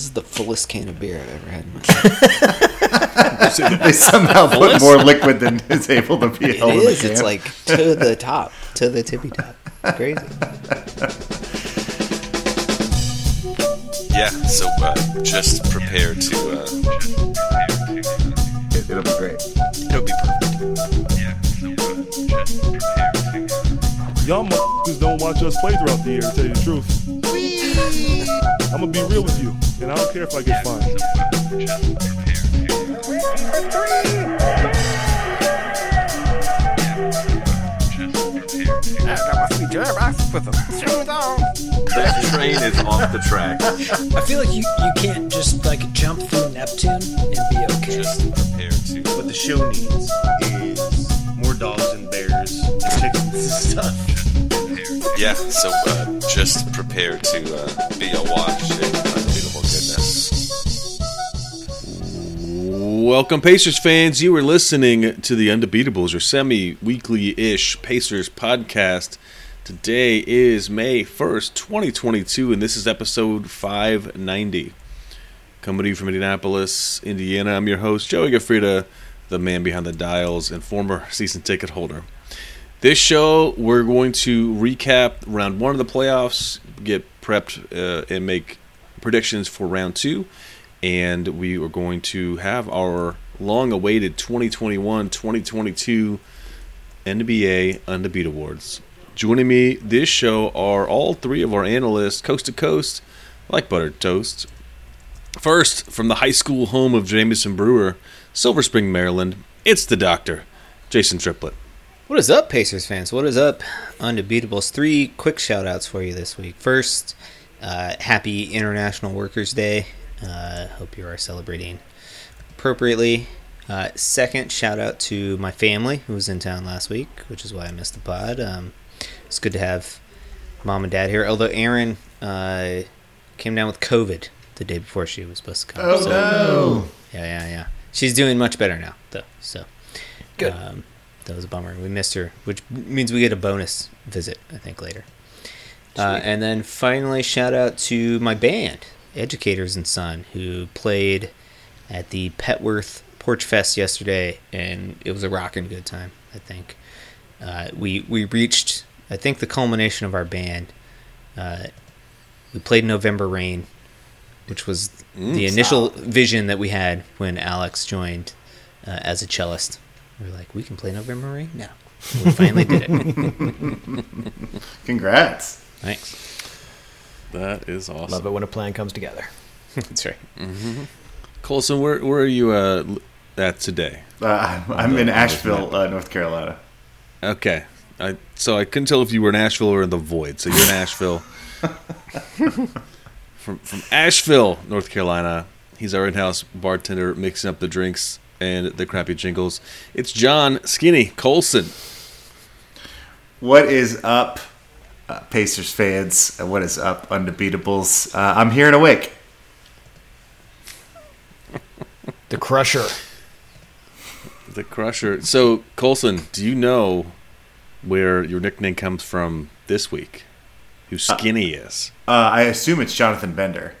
This is the fullest can of beer I've ever had in my life. they somehow put more liquid than is able to be It held in the is. It's can. like to the top, to the tippy top. It's crazy. Yeah, so uh, just prepare to. Uh, It, it'll be great. it'll be perfect. Yeah, so uh, just prepare to. Y'all motherfuckers don't watch us play throughout the year, to tell you the truth. I'm gonna be real with you, and I don't care if I get fined. That train is off the track. I feel like you, you can't just like jump through Neptune and be okay. Just prepare to. What the show needs is more dogs and bears and chickens and stuff. Yeah, so uh, just prepare to uh, be awash in unbeatable goodness. Welcome, Pacers fans. You are listening to the Undebeatables, your semi weekly ish Pacers podcast. Today is May 1st, 2022, and this is episode 590. Coming to you from Indianapolis, Indiana. I'm your host, Joey Gaffrida, the man behind the dials and former season ticket holder. This show, we're going to recap round one of the playoffs, get prepped, uh, and make predictions for round two. And we are going to have our long awaited 2021 2022 NBA Undebeatawards. Joining me this show are all three of our analysts, coast to coast, like buttered toast. First, from the high school home of Jameson Brewer, Silver Spring, Maryland, it's the doctor, Jason Triplett. What is up, Pacers fans? What is up, Undebeatables? Three quick shout outs for you this week. First, uh, happy International Workers' Day. Uh, hope you are celebrating appropriately. Uh, second, shout out to my family who was in town last week, which is why I missed the pod. Um, it's good to have mom and dad here. Although Erin uh, came down with COVID the day before she was supposed to come. Oh, so- no. Yeah, yeah, yeah. She's doing much better now, though. So Good. Um, that was a bummer. We missed her, which means we get a bonus visit, I think, later. Uh, and then finally, shout out to my band, Educators and Son, who played at the Petworth Porch Fest yesterday, and it was a rocking good time. I think uh, we we reached, I think, the culmination of our band. Uh, we played November Rain, which was the initial vision that we had when Alex joined uh, as a cellist. We were like, we can play November Rain now. We finally did it. Congrats. Thanks. That is awesome. Love it when a plan comes together. That's right. Colson, where, where are you uh, at today? Uh, I'm in Asheville, uh, North Carolina. Okay. I, so I couldn't tell if you were in Asheville or in the void. So you're in Asheville. from, from Asheville, North Carolina. He's our in house bartender mixing up the drinks and the crappy jingles. It's John Skinny Colson. What is up, uh, Pacers fans? Uh, What is up, Undebeatables? Uh, I'm here and awake. The Crusher. The Crusher. So, Colson, do you know where your nickname comes from this week? Who Skinny is? Uh, I assume it's Jonathan Bender.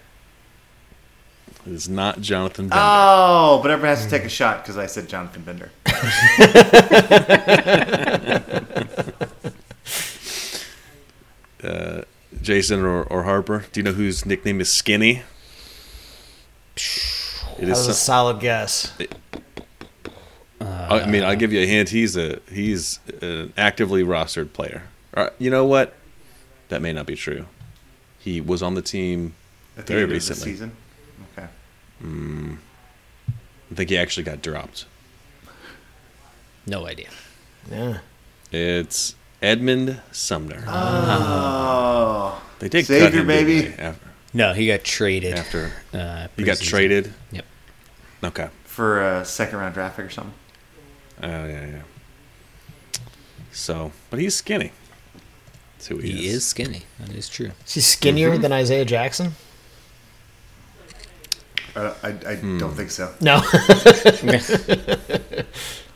It is not Jonathan Bender. Oh, but everyone has to take a shot because I said Jonathan Bender. Uh, Jason or, or Harper, do you know whose nickname is Skinny? It That is was a some- solid guess. I mean, I'll give you a hint. He's a he's an actively rostered player. Or, you know what? That may not be true. He was on the team. At the Very end of the recently. season. Okay. I think he actually got dropped. No idea. Yeah. It's Edmond Sumner. Oh, they did Savior, cut him baby. After, No, he got traded. after uh, he got traded. Yep. Okay. for a second round draft pick or something. Oh yeah, yeah. So, but he's skinny. That's who he, He is skinny. That is true. Is he skinnier than Isaiah Jackson? Uh, I, I Hmm. don't think so. No.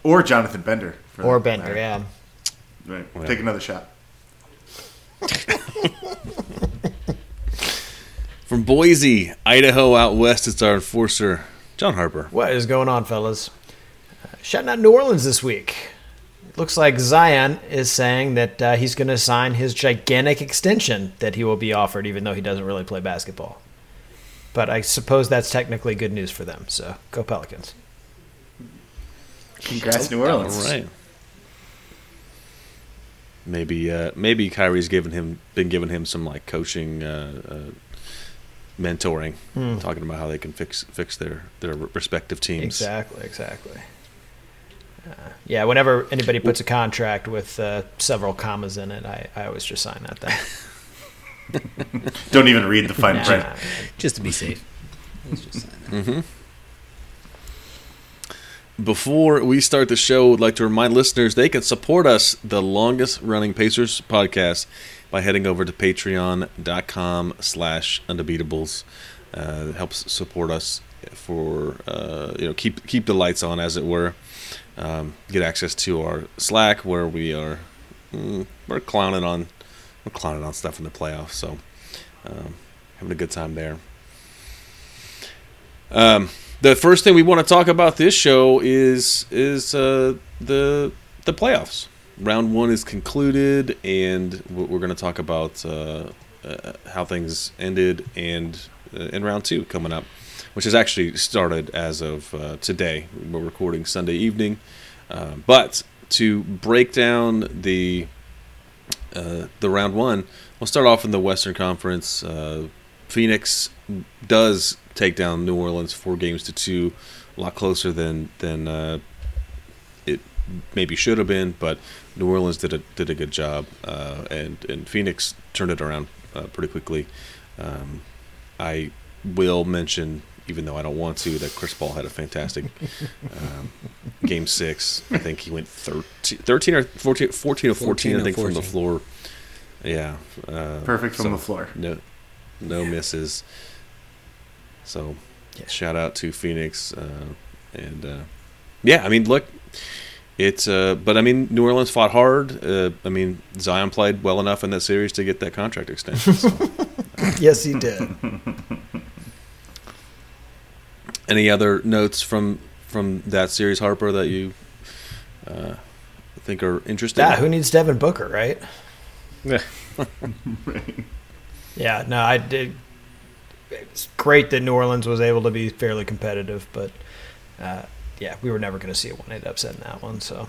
Or Jonathan Bender. or Bender, matter. yeah. Right. Whatever. Take another shot. From Boise, Idaho, out west, it's our enforcer, John Harper. What is going on, fellas? Uh, shutting out New Orleans this week. Looks like Zion is saying that uh, he's going to sign his gigantic extension that he will be offered, even though he doesn't really play basketball. But I suppose that's technically good news for them. So go Pelicans. Congrats, New Orleans. All right. Maybe uh, maybe Kyrie's given him been giving him some like coaching, uh, uh, mentoring, talking about how they can fix fix their their respective teams. Exactly, exactly. Uh, yeah, whenever anybody puts a contract with uh, several commas in it, I, I always just sign that thing. Don't even read the fine print. Nah, Just to be safe. Let's just sign that. Before we start the show, I'd like to remind listeners they can support us, the longest running Pacers podcast, by heading over to patreon.com slash undebeatables. Uh, it helps support us for, uh, you know, keep keep the lights on, as it were. Um, get access to our Slack where we are, mm, we're clowning on, clowning on stuff in the playoffs, so um, having a good time there. Um, the first thing we want to talk about this show is is uh, the the playoffs. Round one is concluded, and we're we're going to talk about uh, uh, how things ended, and uh, in round two coming up, which has actually started as of uh, today. We're recording Sunday evening, uh, but to break down the uh, the round one, we'll start off in the Western Conference. Uh, Phoenix does take down New Orleans four games to two, a lot closer than than uh, it maybe should have been, but New Orleans did a did a good job, uh, and and Phoenix turned it around uh, pretty quickly. Um, I will mention, even though I don't want to, that Chris Paul had a fantastic um, game six. I think he went 13, 13 or 14, 14 or 14, 14 I or think, from the floor. Yeah. Uh, Perfect from so the floor. No, no misses. So, Yeah. shout out to Phoenix, uh, and uh, yeah, I mean, look, it's uh, but I mean, New Orleans fought hard. Uh, I mean, Zion played well enough in that series to get that contract extension. So. yes, he did. Any other notes from from that series, Harper, that you uh, think are interesting? Yeah, who needs Devin Booker, right? Yeah. Yeah, no, I did. It's great that New Orleans was able to be fairly competitive, but uh, yeah, we were never going to see a one-eight upset in that one. So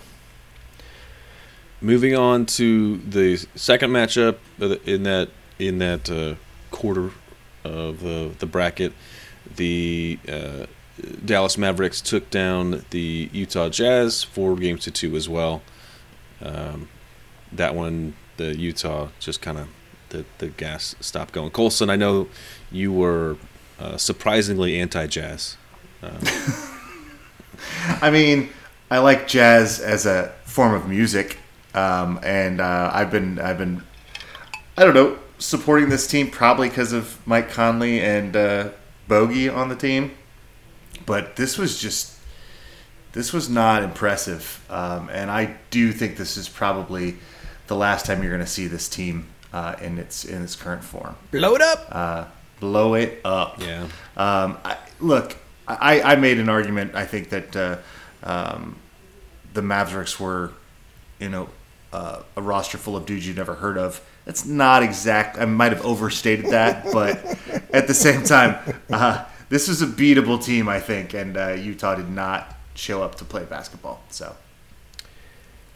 Moving on to the second matchup in that in that uh, quarter of the the bracket, the uh, Dallas Mavericks took down the Utah Jazz four games to two as well. Um, that one, the Utah just kind of the the gas stopped going. Colson, I know you were uh, surprisingly anti-Jazz. Um, I mean, I like jazz as a form of music, um, and uh, I've been I've been I don't know supporting this team probably because of Mike Conley and uh, Bogey on the team, but this was just this was not impressive, um, and I do think this is probably the last time you're going to see this team uh, in its in its current form. blow it up. Uh, blow it up. yeah. Um, I, look, I, I made an argument. I think that uh, um, the Mavericks were, you know, uh, a roster full of dudes you've never heard of. It's not exact. I might have overstated that, but at the same time, uh, this was a beatable team, I think, and uh, Utah did not show up to play basketball. So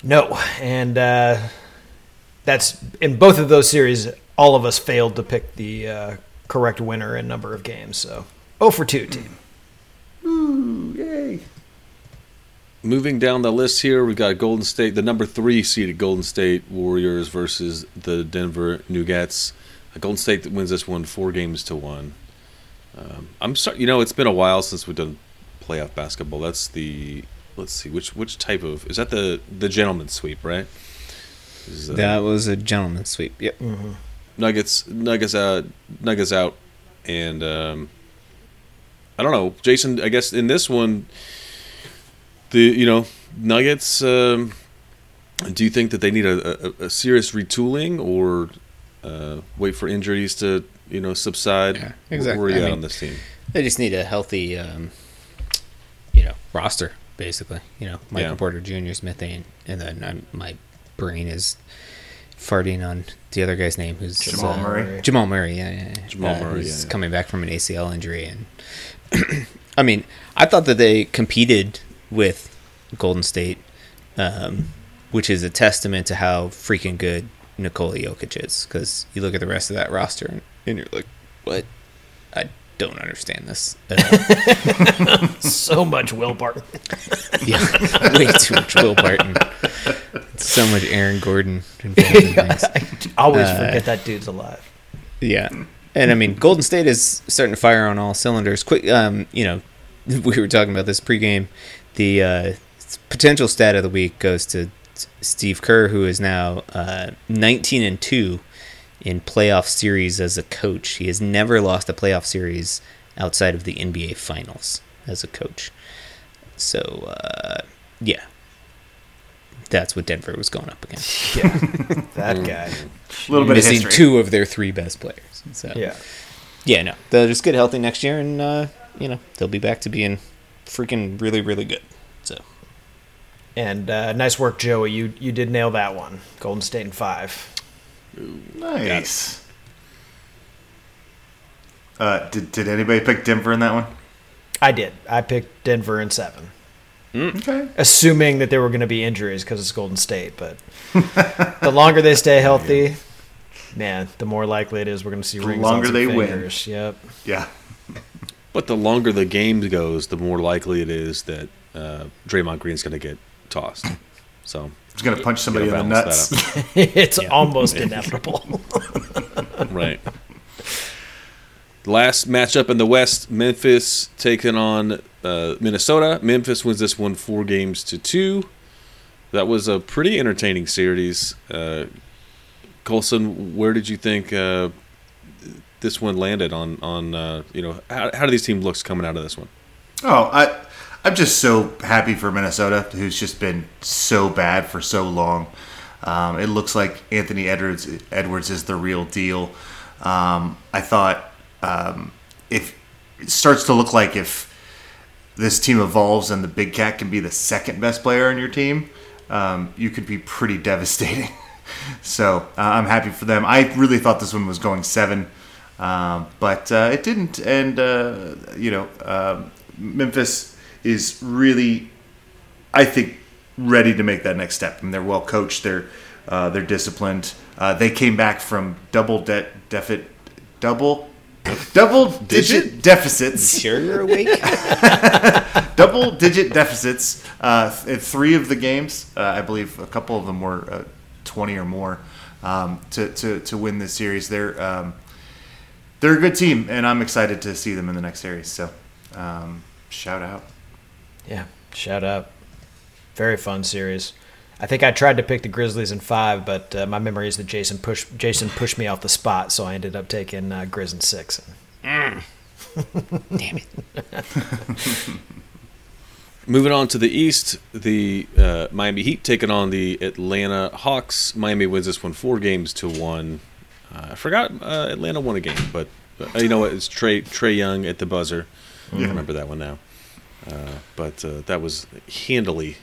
No, and uh, that's in both of those series. All of us failed to pick the uh, correct winner in number of games. So, oh for two team. Ooh, yay! Moving down the list here, we've got Golden State, the number three seeded Golden State Warriors versus the Denver Nuggets. Uh, Golden State that wins this one four games to one. Um, I'm sorry, you know, it's been a while since we've done playoff basketball. That's the let's see, which which type of is that the the gentleman's sweep, right? Is, uh, That was a gentleman's sweep. Yep. Nuggets Nuggets out Nuggets out, and um, I don't know, Jason. I guess in this one, the you know Nuggets. Um, do you think that they need a, a, a serious retooling or uh, wait for injuries to you know, subside. Yeah, exactly. Where are you I at mean- on this team? They just need a healthy, um, you know, roster basically. You know, Michael Yeah. Porter Jr., Smith, and and then I'm, my brain is farting on the other guy's name, who's Jamal uh, Murray. Jamal Murray, yeah, yeah, yeah. Jamal Uh, Murray, who's yeah, yeah. coming back from an ACL injury, and I mean, I thought that they competed with Golden State, um, which is a testament to how freaking good Nikola Jokic is. Because you look at the rest of that roster, and, and you're like, what? I don't understand this. So much Will Barton. Yeah, way too much Will Barton. So much Aaron Gordon involved in things. Always Uh, forget that dude's alive. Yeah, and I mean, Golden State is starting to fire on all cylinders. Quick, um, you know, we were talking about this pregame. The uh, potential stat of the week goes to Steve Kerr, who is now uh, 19 and two in playoff series as a coach. He has never lost a playoff series outside of the NBA Finals as a coach. So, uh, yeah, that's what Denver was going up against. Yeah, that guy. A little bit of Missing history. two of their three best players. So Yeah. yeah, no, they'll just get healthy next year, and uh, you know they'll be back to being freaking really, really good. So And uh, nice work, Joey. You you did nail that one. Golden State in five. Nice. Uh, did, did anybody pick Denver in that one? I did. I picked Denver in seven, Okay. assuming that there were going to be injuries because it's Golden State. But the longer they stay healthy, man, the more likely it is we're going to see The rings longer on some they win. Yep. Yeah. But the longer the game goes, the more likely it is that uh, Draymond Green's going to get tossed. So, He's going to punch somebody in the nuts. that it's almost inevitable. right. Last matchup in the West, Memphis taking on uh, Minnesota. Memphis wins this one four games to two. That was a pretty entertaining series. Uh, Colson, where did you think uh, this one landed on? On uh, you know, how, how do these teams looks coming out of this one? Oh, I, I'm just so happy for Minnesota, who's just been so bad for so long. Um, it looks like Anthony Edwards Edwards is the real deal. Um, I thought um, if it starts to look like if this team evolves and the Big Cat can be the second best player on your team, um, you could be pretty devastating. so uh, I'm happy for them. I really thought this one was going seven, um, but uh, it didn't. And uh, you know, um, Memphis is really, I think, ready to make that next step. And they're well coached. They're uh, they're disciplined. Uh, they came back from double debt deficit, double double digit deficits sure you're awake. double digit deficits uh, in three of the games. Uh, I believe a couple of them were uh, 20 or more um, to, to, to win this series. They're, um, they're a good team, and I'm excited to see them in the next series. So, um, shout out. yeah. Shout out. Very fun series. I think I tried to pick the Grizzlies in five, but uh, my memory is that Jason pushed Jason pushed me off the spot, so I ended up taking uh, Grizz in six. Damn it. Moving on to the East, the uh, Miami Heat taking on the Atlanta Hawks. Miami wins this one four games to one. Uh, I forgot uh, Atlanta won a game, but uh, you know what? It's Trae Trae Young at the buzzer. I remember that one now. Uh, but uh, that was handily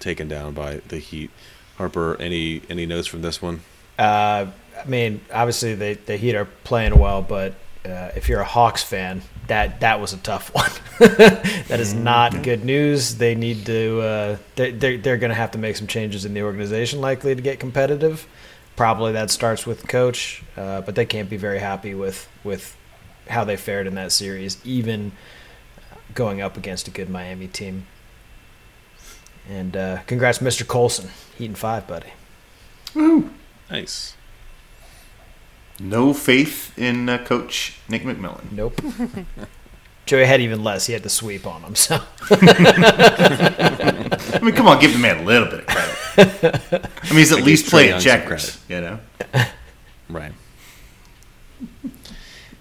taken down by the Heat. Harper, any any notes from this one? Uh, I mean, obviously the the Heat are playing well, but uh, if you're a Hawks fan, that that was a tough one. that is not good news. They need to. Uh, they're they're, they're going to have to make some changes in the organization, likely to get competitive. Probably that starts with coach, uh, but they can't be very happy with with how they fared in that series, even going up against a good Miami team. And uh, congrats, Mr. Colson, Heat and five, buddy. Ooh. Nice. No faith in uh, Coach Nick McMillan. Nope. Joey had even less. He had to sweep on him. So I mean, come on, give the man a little bit of credit. I mean, he's at I least give playing Young some checkers, you know. Right.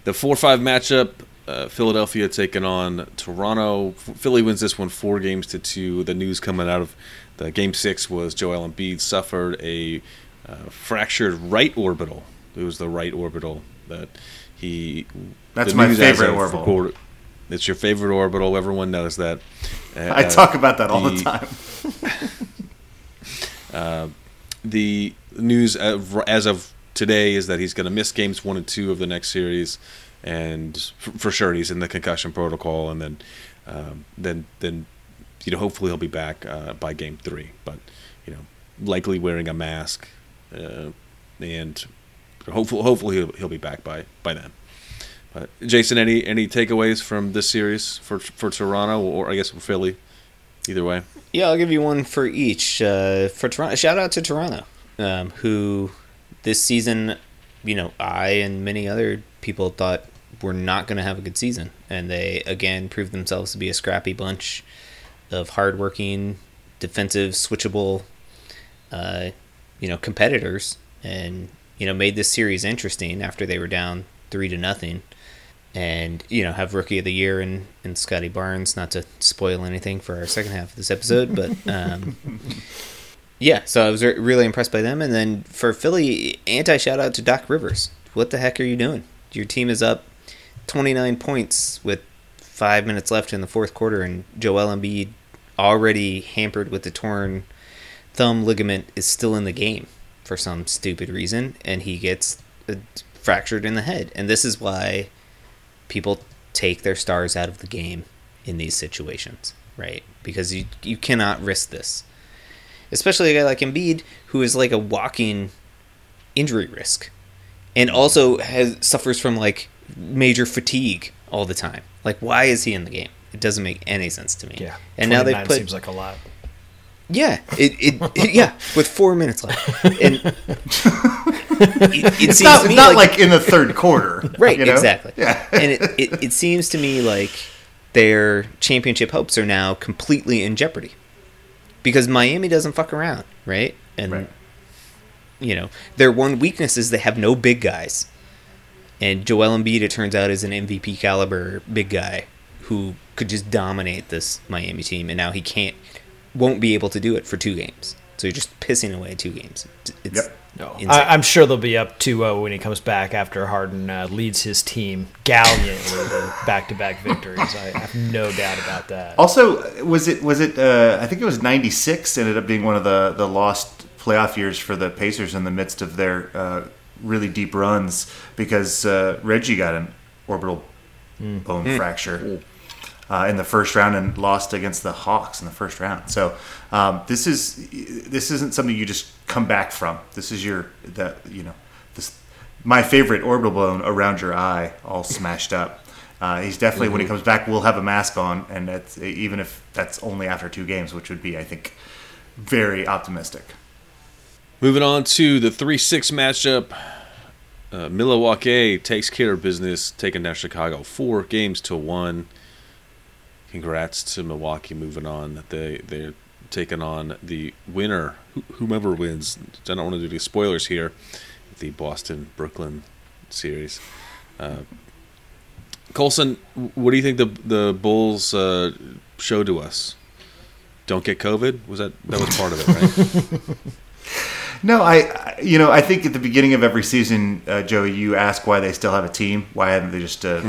the 4 5 matchup uh, Philadelphia taking on Toronto. Philly wins this one four games to two. The news coming out of the game six was Joel Embiid suffered a uh, fractured right orbital. It was the right orbital that he. That's my favorite orbital. record- it's your favorite orbital. Everyone knows that. I Uh, talk about that all the, the- time. the news of- as of today is that he's going to miss games one and two of the next series, and for, for sure he's in the concussion protocol, and then um, then then you know hopefully he'll be back uh, by game three, but you know likely wearing a mask, uh, and hopefully hopefully he'll, he'll be back by by then. But Jason, any any takeaways from this series for for Toronto or I guess for Philly, either way. Yeah, I'll give you one for each. Uh, for Toronto, shout out to Toronto, um, who this season, you know, I and many other people thought were not going to have a good season, and they again proved themselves to be a scrappy bunch of hardworking, defensive, switchable, uh, you know, competitors, and you know, made this series interesting after they were down three to nothing and you know have rookie of the year and in Scottie Barnes. Not to spoil anything for our second half of this episode, but um, yeah. So I was re- really impressed by them. And then for Philly, anti shout out to Doc Rivers. What the heck are you doing? Your team is up twenty nine points with five minutes left in the fourth quarter, and Joel Embiid, already hampered with the torn thumb ligament, is still in the game for some stupid reason, and he gets uh, fractured in the head. And this is why people take their stars out of the game in these situations, right? Because you you cannot risk this. Especially a guy like Embiid who is like a walking injury risk and also has suffers from like major fatigue all the time. Like why is he in the game? It doesn't make any sense to me. Yeah. And now they 29 put seems like a lot. Yeah, it, it, it- yeah, with 4 minutes left. And it, it It's seems not, to me it's not like, in the third quarter. Right, you know? exactly. Yeah. and it, it, it seems to me like their championship hopes are now completely in jeopardy. Because Miami doesn't fuck around, right? And Right. you know, their one weakness is they have no big guys. And Joel Embiid, it turns out, is an MVP caliber big guy who could just dominate this Miami team, and now he can't, won't be able to do it for two games. So you're just pissing away two games. It's Yep. No. I, I'm sure they'll be up 2-0 when he comes back after Harden uh, leads his team gallantly to back-to-back victories. I have no doubt about that. Also, was it was it? Uh, I think it was '96. Ended up being one of the the lost playoff years for the Pacers in the midst of their uh, really deep runs because uh, Reggie got an orbital bone fracture uh, in the first round and lost against the Hawks in the first round. So um, this is this isn't something you just come back from. This is your that you know this my favorite orbital bone around your eye, all smashed up. Uh, he's definitely when he comes back, we'll have a mask on, and that's even if that's only after two games, which would be, I think, very optimistic. Moving on to the 3 6 matchup. Uh, Milwaukee takes care of business, taking down Chicago four games to one. Congrats to Milwaukee moving on. They they're taking on the winner, wh- whomever wins. I don't want to do the spoilers here. The Boston Brooklyn series. Uh, Colson, what do you think the the Bulls uh, show to us? Don't get COVID. Was that that was part of it, right? No, I, you know, I think at the beginning of every season, uh, Joey, you ask why they still have a team. Why haven't they just, uh,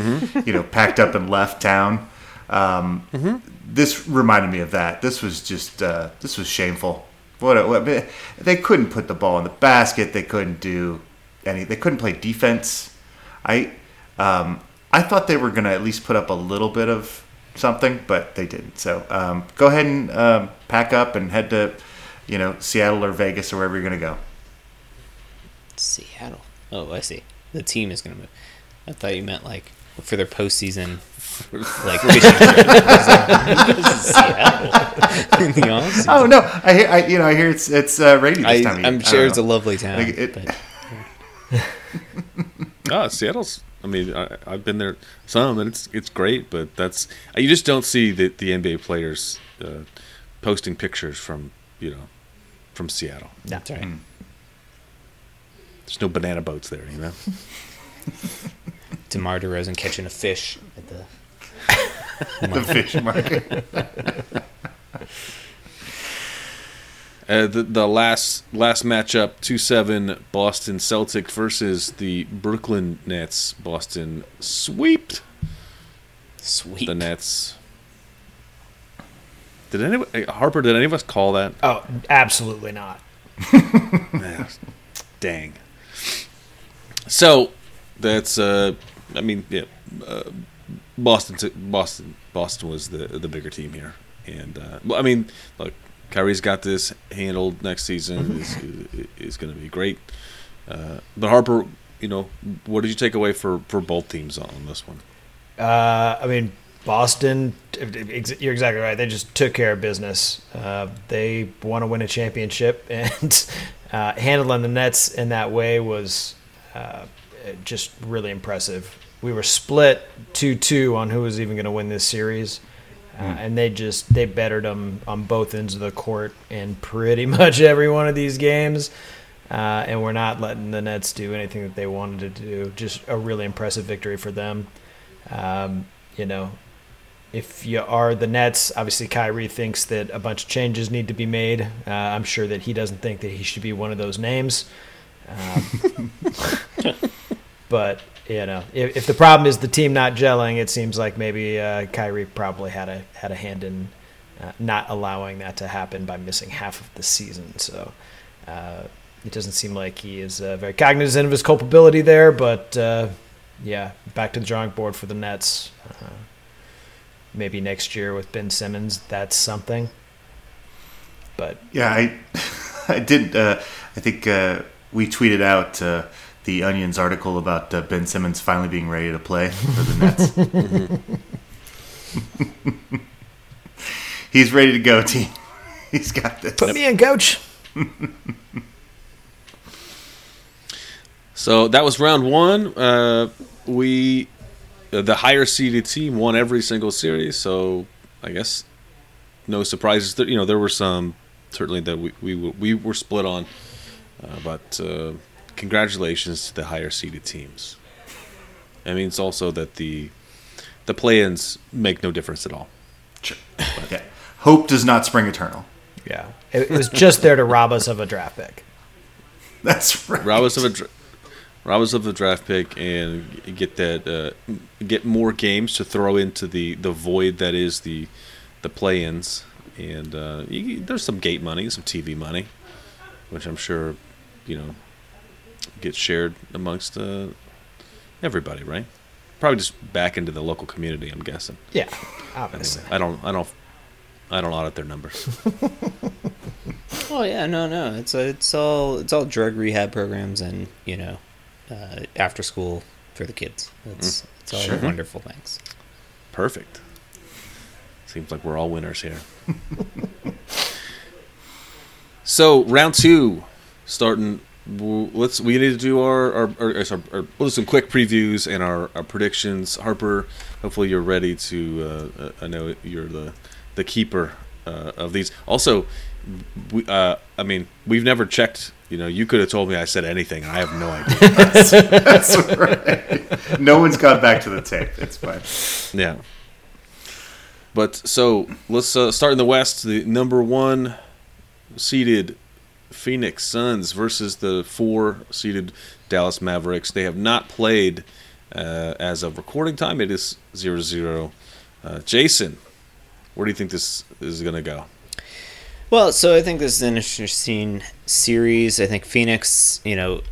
you know, packed up and left town? Um, This reminded me of that. This was just, uh, this was shameful. What, a- what they couldn't put the ball in the basket. They couldn't do any. They couldn't play defense. I, um, I thought they were going to at least put up a little bit of something, but they didn't. So um, go ahead and um, pack up and head to, you know, Seattle or Vegas or wherever you're going to go. Seattle. Oh, I see. The team is going to move. I thought you meant like for their postseason, like fishing trip. Like, Seattle in the offseason. Oh no, I hear, I, you know, I hear it's it's uh, rainy this I, time. Of I'm I sure don't it's a lovely town. Like, it- but Ah, Seattle's. I mean, I, I've been there some, and it's it's great. But that's you just don't see the the NBA players uh, posting pictures from you know from Seattle. that's right. There's no banana boats there, you know. DeMar DeRozan catching a fish at the. the fish market. Uh, the the last last matchup, two seven Boston Celtic versus the Brooklyn Nets. Boston swept Sweep the Nets. Did anyone Harper? Did any of us call that? Oh, absolutely not. Dang. So that's uh, I mean, yeah, uh, Boston. T- Boston. Boston was the the bigger team here, and uh, I mean, look, Kyrie's got this handled next season. is is going to be great. Uh, but Harper, you know, what did you take away for for both teams on this one? Uh, I mean, Boston, you're exactly right. They just took care of business. Uh, they want to win a championship, and uh, handling the Nets in that way was uh, just really impressive. We were split 2 2 on who was even going to win this series. Uh, and they just they bettered them on both ends of the court in pretty much every one of these games. Uh, and we're not letting the Nets do anything that they wanted to do. Just a really impressive victory for them. Um, you know, if you are the Nets, obviously Kyrie thinks that a bunch of changes need to be made. Uh, I'm sure that he doesn't think that he should be one of those names. Um, but you know, if, if the problem is the team not gelling, it seems like maybe uh, Kyrie probably had a had a hand in uh, not allowing that to happen by missing half of the season. So. Uh, it doesn't seem like he is uh, very cognizant of his culpability there, but uh, yeah, back to the drawing board for the Nets. Uh, maybe next year with Ben Simmons, that's something. But Yeah, I I did. Uh, I think we tweeted out the Onion's article about uh, Ben Simmons finally being ready to play for the Nets. He's ready to go, team. He's got this. put me in, coach. So that was round one. Uh, we, uh, the higher seeded team, won every single series. So I guess no surprises. There, you know, there were some certainly that we we, were- we were split on, uh, but uh, congratulations to the higher seeded teams. It means also that the the play-ins make no difference at all. Sure. Yeah. Hope does not spring eternal. Yeah, it, it was just there to rob us of a draft pick. That's right. rob us of a dra- rob us of a draft pick and get that uh, get more games to throw into the, the void that is the the play-ins and uh, you, there's some gate money some TV money which I'm sure you know gets shared amongst uh, everybody right probably just back into the local community I'm guessing Yeah, obviously. I don't I don't I don't audit their numbers Oh yeah, no, no. It's a, it's all it's all drug rehab programs and you know, uh, after school for the kids. It's it's all Sure. wonderful things. Perfect. Seems like we're all winners here. so round two, starting. Let's we need to do our our, our, our, our we'll do some quick previews and our, our predictions. Harper, hopefully you're ready to. Uh, uh, I know you're the the keeper uh, of these. Also, we, uh, I mean we've never checked. You know, you could have told me I said anything, and I have no idea. That's right. No one's gone back to the tape. It's fine. Yeah. But so let's uh, start in the West. The number one seeded Phoenix Suns versus the four seeded Dallas Mavericks. They have not played uh, as of recording time. It is 0 0. Uh, Jason, where do you think this is going to go? Well, so I think this is an interesting series. I think Phoenix, you know,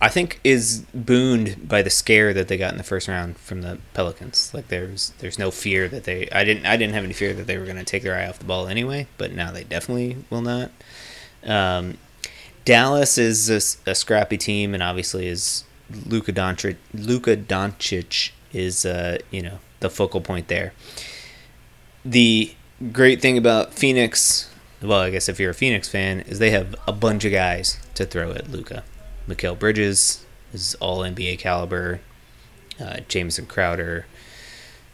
I think is booned by the scare that they got in the first round from the Pelicans. Like there's there's no fear that they I didn't I didn't have any fear that they were going to take their eye off the ball anyway, but now they definitely will not. Um, Dallas is a scrappy team, and obviously is Luka Doncic. Luka Doncic is uh, you know the focal point there. The great thing about Phoenix, well, I guess if you're a Phoenix fan, is they have a bunch of guys to throw at Luka. Mikal Bridges is all NBA caliber. Uh, Jameson Crowder.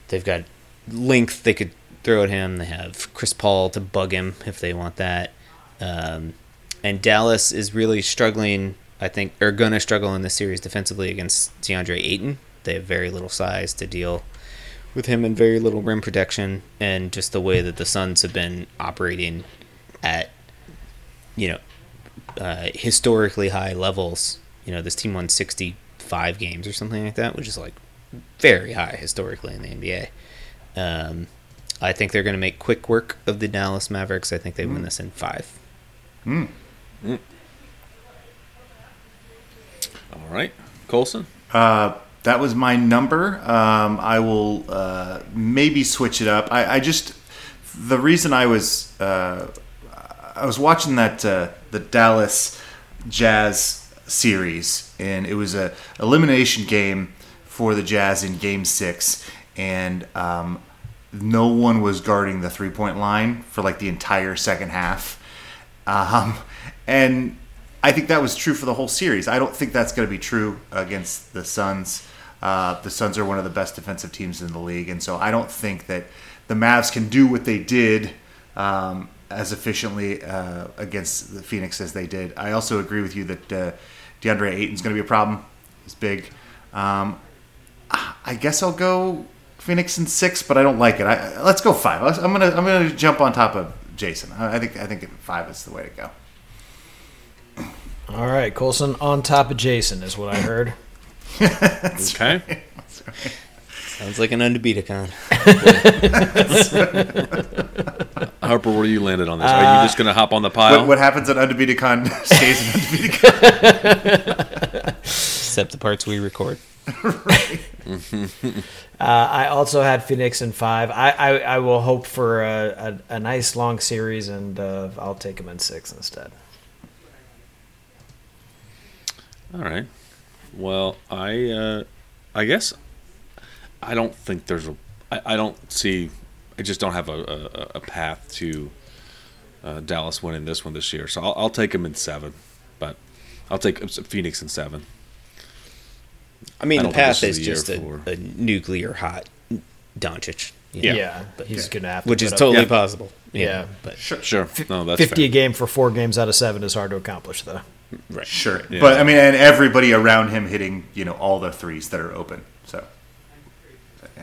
They've got length they could throw at him. They have Chris Paul to bug him if they want that. Um, and Dallas is really struggling, I think, or going to struggle in this series defensively against DeAndre Ayton. They have very little size to deal with him and very little rim protection, and just the way that the Suns have been operating at you know, uh, historically high levels. You know, this team won 65 games or something like that, which is like very high historically in the NBA. Um, I think they're going to make quick work of the Dallas Mavericks. I think they win this in five. All right, Colson. Uh, that was my number. Um, I will uh, maybe switch it up. I, I just the reason I was uh, I was watching that uh, the Dallas Jazz series, and it was a elimination game for the Jazz in Game Six, and um, no one was guarding the three point line for like the entire second half, um, and I think that was true for the whole series. I don't think that's going to be true against the Suns. Uh, the Suns are one of the best defensive teams in the league, and so I don't think that the Mavs can do what they did um, as efficiently uh, against the Phoenix as they did. I also agree with you that uh, DeAndre Ayton's going to be a problem. He's big. Um, I guess I'll go Phoenix in six, but I don't like it. I, let's go five. I'm gonna I'm gonna jump on top of Jason. I, I think I think five is the way to go. All right, Colson on top of Jason is what I heard. Okay. Sounds like an undefeated con. Harper, where you landed on this? Are you uh, just going to hop on the pile? What, what happens at Undefeated Con stays in Undefeated Con. Except the parts we record. Uh, I also had Phoenix in five. I, I, I will hope for a, a, a nice long series, and uh, I'll take them in six instead. All right. Well, I uh, I guess I don't think there's a I, I don't see I just don't have a, a, a path to uh, Dallas winning this one this year. So I'll, I'll take them in seven, but I'll take Phoenix in seven. I mean, I the path is is the just a, a nuclear hot Doncic. you Yeah, know, but he's gonna have to. which is up totally Yeah. possible. you Yeah. but Sure. No, that's fifty a game for four games out of seven is hard to accomplish, though. right. Sure, Yeah. but I mean, and everybody around him hitting, you know, all the threes that are open. So, so, yeah,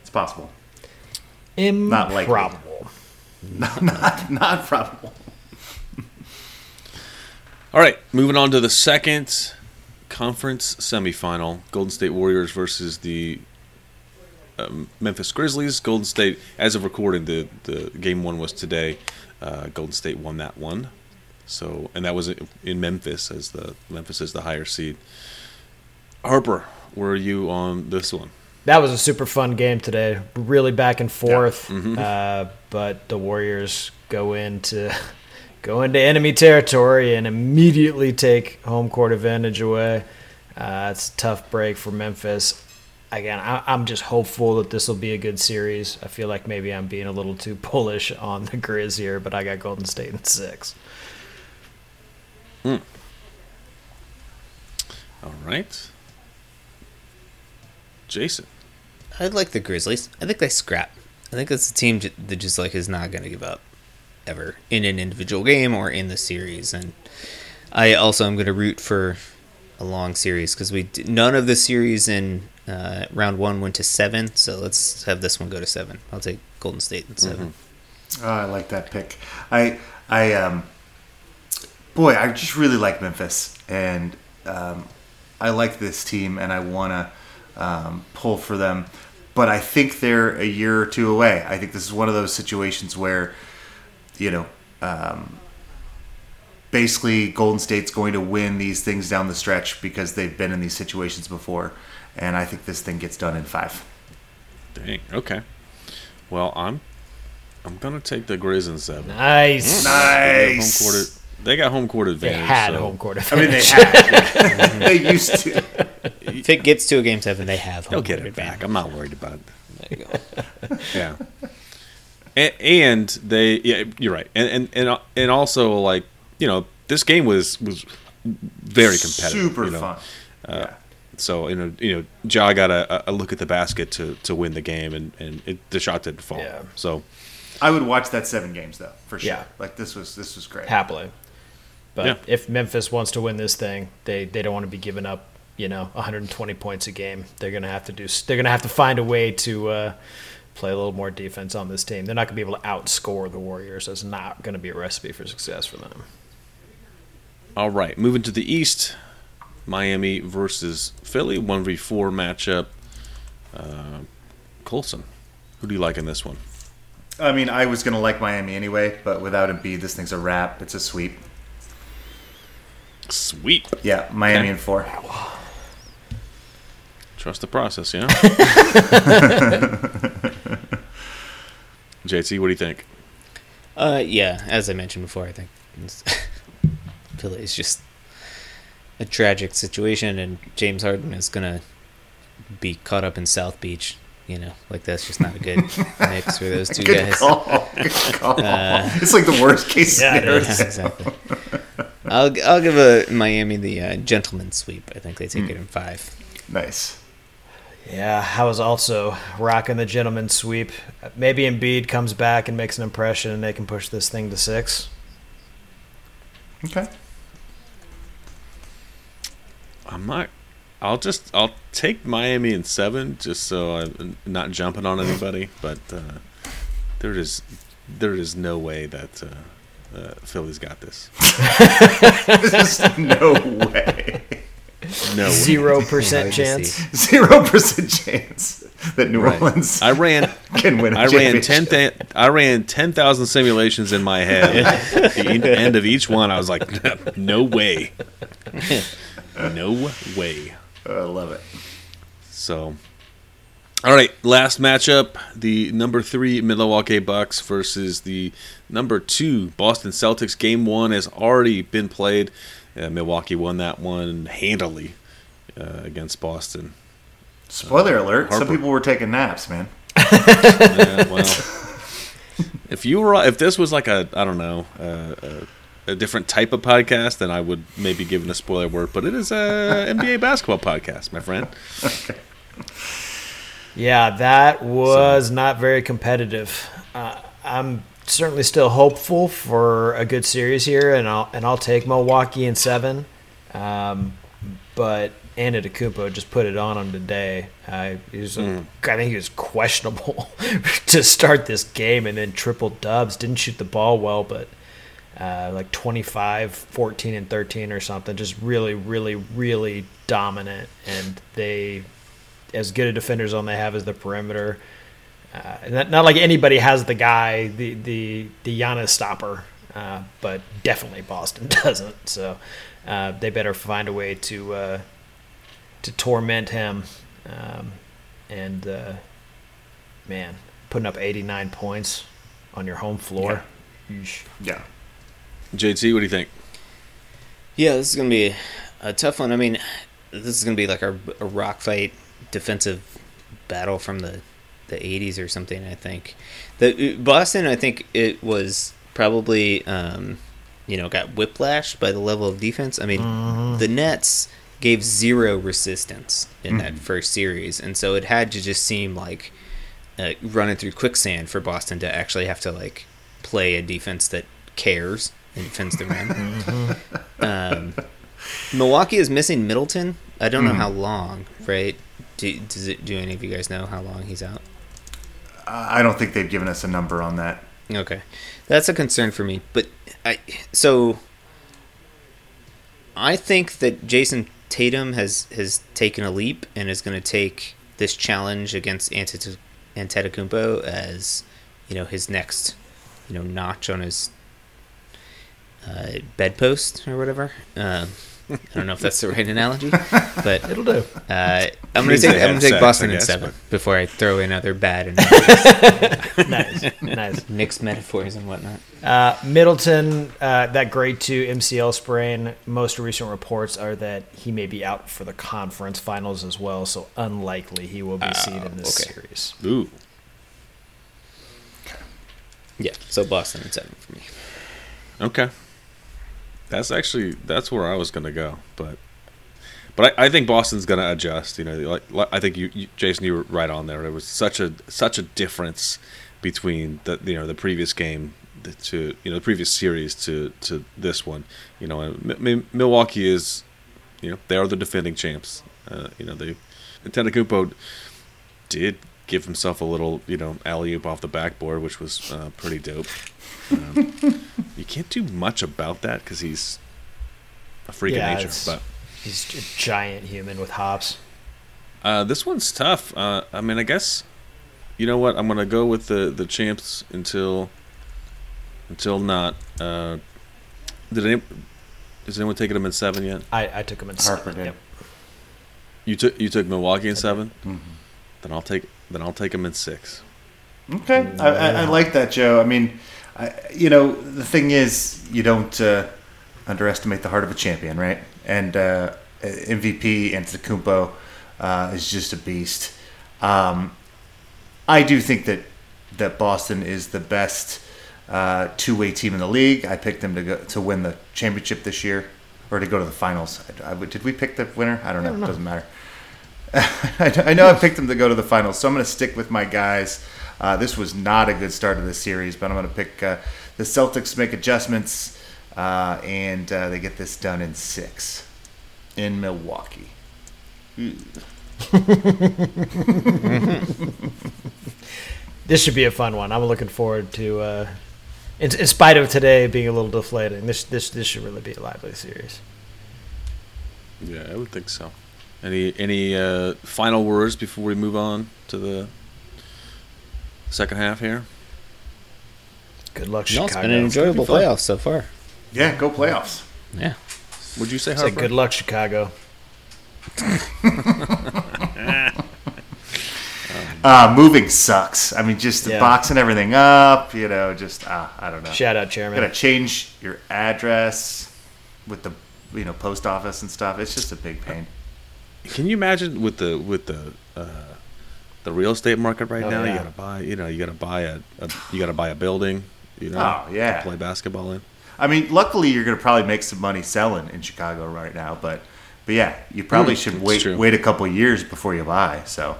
it's possible. Not likely. Improbable. not, not probable. All right, moving on to the second conference semifinal: Golden State Warriors versus the um, Memphis Grizzlies. Golden State, as of recording, the the game one was today. Uh, Golden State won that one, so and that was in Memphis as the Memphis is the higher seed. Harper, where are you on this one? That was a super fun game today. Really back and forth, uh, but the Warriors go into go into enemy territory and immediately take home court advantage away. Uh, it's a tough break for Memphis. Again, I, I'm just hopeful that this will be a good series. I feel like maybe I'm being a little too bullish on the Grizz here, but I got Golden State in six. All right, Jason. I like the Grizzlies. I think they scrap. I think that's a team that just like is not going to give up ever in an individual game or in the series. And I also am going to root for a long series because we d- none of the series in uh, round one went to seven. So let's have this one go to seven. I'll take Golden State in 7 Oh, I like that pick. I, I, um, boy, I just really like Memphis, and um, I like this team, and I want to um, pull for them. But I think they're a year or two away. I think this is one of those situations where, you know, um, basically Golden State's going to win these things down the stretch because they've been in these situations before, and I think this thing gets done in five. Dang. Okay. Well, I'm I'm gonna take the Grizz in seven. Nice. They home Nice. court. They got home court They advantage. had so- home court advantage. I mean, they had. yeah. they used to. If it gets to a game seven, they have. They'll get court it back. I'm not worried about it. There you go. Yeah. And, and they, yeah, you're right. And and and uh, and also like you know this game was was very competitive. Super you know? fun. yeah. So you know you know Ja got a, a look at the basket to, to win the game, and and it, the shot didn't fall. Yeah. So I would watch that seven games though, for sure. Yeah. Like this was this was great. happily. But Yeah. if Memphis wants to win this thing, they, they don't want to be giving up, you know, 120 points a game. They're gonna have to do. They're gonna have to find a way to uh, play a little more defense on this team. They're not going to be able to outscore the Warriors. That's not going to be a recipe for success for them. All right, moving to the East, Miami versus Philly, one v four matchup. Uh, Colson, who do you like in this one? I mean, I was gonna like Miami anyway, but without Embiid, this thing's a wrap. It's a sweep. Sweep. Yeah, Miami Okay. in four. Trust the process, you know? yeah. JT, what do you think? Uh, yeah, as I mentioned before, I think Philly is just a tragic situation, and James Harden is gonna be caught up in South Beach. You know, like that's just not a good mix for those two Good guys. call. Good call. Uh, it's like the worst case Yeah, scenario. Yeah, exactly. I'll I'll give a Miami the uh, gentleman sweep. I think they take it in five. Nice. Yeah, I was also rocking the gentleman sweep. Maybe Embiid comes back and makes an impression, and they can push this thing to six. Okay. I'm not. I'll just. I'll take Miami in seven, just so I'm not jumping on anybody. But uh, there is, there is no way that uh, uh, Philly's got this. There's no way. No. Zero percent chance. Zero percent chance that New Right. Orleans I ran. can win a I ran championship. ten. Th- I ran ten thousand simulations in my head. At the end of each one, I was like, "No way, no way." I love it. So, all right, last matchup: the number three Milwaukee Bucks versus the number two Boston Celtics. Game one has already been played. Uh, Milwaukee won that one handily uh, against Boston. Spoiler alert: Some people were taking naps, man. Yeah, well, if you were, if this was like a, I don't know, uh, a, a different type of podcast, then I would maybe give it a spoiler word. But it is a NBA basketball podcast, my friend. Yeah, that was not very competitive. Uh, I'm certainly still hopeful for a good series here, and I'll and I'll take Milwaukee in seven. Um, but Antetokounmpo just put it on him today. Uh, he was, I think he was questionable to start this game, and then triple dubs. Didn't shoot the ball well, but uh, like 25, 14, and 13 or something. Just really, really, really dominant. And they, as good a defenders on they have as the perimeter. Uh, not, not like anybody has the guy, the the the Giannis stopper, uh, but definitely Boston doesn't. So uh, they better find a way to uh, to torment him. Um, and uh, man, putting up 89 points on your home floor. Yeesh. Yeah. JT, what do you think? Yeah, this is gonna be a tough one. I mean, this is gonna be like a, a rock fight defensive battle from the the 80s or something. I think the Boston. I think it was probably um, you know got whiplashed by the level of defense. I mean, the Nets gave zero resistance in that first series, and so it had to just seem like uh, running through quicksand for Boston to actually have to like play a defense that cares and defends the rim. um, Milwaukee is missing Middleton. I don't know how long, right? Do, does it, do any of you guys know how long he's out? I don't think they've given us a number on that. Okay, that's a concern for me. But I so I think that Jayson Tatum has has taken a leap and is going to take this challenge against Antetokounmpo as you know his next you know notch on his uh, bedpost or whatever. Um, I don't know if that's the right analogy, but It'll do. uh, I'm gonna take I'm gonna take sex, Boston I in seven but- before I throw in other bad and nice, nice. mixed metaphors and whatnot. Uh, Middleton, uh, that grade two MCL sprain. Most recent reports are that he may be out for the conference finals as well. So unlikely he will be seen in this okay. series. Ooh, Yeah, so Boston in seven for me. okay. That's actually that's where I was gonna go, but but I, I think Boston's gonna adjust. You know, like, I think you, you, Jason, you were right on there. It was such a such a difference between the you know the previous game to you know the previous series to to this one. You know, Mi- Milwaukee is you know they are the defending champs. Uh, you know they Antetokounmpo did give himself a little, you know, alley oop off the backboard, which was uh, pretty dope. Um, you can't do much about that because he's a freak Yeah, of nature. it's- But He's a giant human with hops. uh, this one's tough. Uh, I mean, I guess you know what? I'm gonna go with the the champs until until not. Uh, did any? Is anyone taking them in seven yet? I, I took him in Harper seven. did. Yep. You took you took Milwaukee in 7 Then I'll take then I'll take them in six. Okay, I, I, I like that, Joe. I mean, I, you know, the thing is, you don't uh, underestimate the heart of a champion, right? And uh, MVP Antetokounmpo uh, is just a beast. Um, I do think that that Boston is the best uh, two-way team in the league. I picked them to go to win the championship this year, or to go to the finals. I, I did we pick the winner? I don't know. It doesn't matter. I I know I picked them to go to the finals, so I'm going to stick with my guys. Uh, this was not a good start of the series, but I'm going to pick uh, the Celtics make adjustments, uh, and uh, they get this done in six in Milwaukee. This should be a fun one. I'm looking forward to. Uh, in, in spite of today being a little deflating, this this this should really be a lively series. Yeah, I would think so. Any any uh, final words before we move on to the second half here? Good luck, No, Chicago. it's been an enjoyable fun. playoff so far. Yeah, go playoffs. Yeah. Would you say Say good luck, Chicago. Uh, moving sucks. I mean, just Yeah. boxing everything up. You know, just uh, I don't know. Shout out, chairman. Got to change your address with the you know post office and stuff. It's just a big pain. Can you imagine with the with the uh, the real estate market right Oh, now? You gotta buy, you know, you gotta buy a, a you gotta buy a building, you know, Oh, yeah. to play basketball in. I mean, luckily you're going to probably make some money selling in Chicago right now, but but yeah, you probably Mm, should wait true. wait a couple years before you buy. So,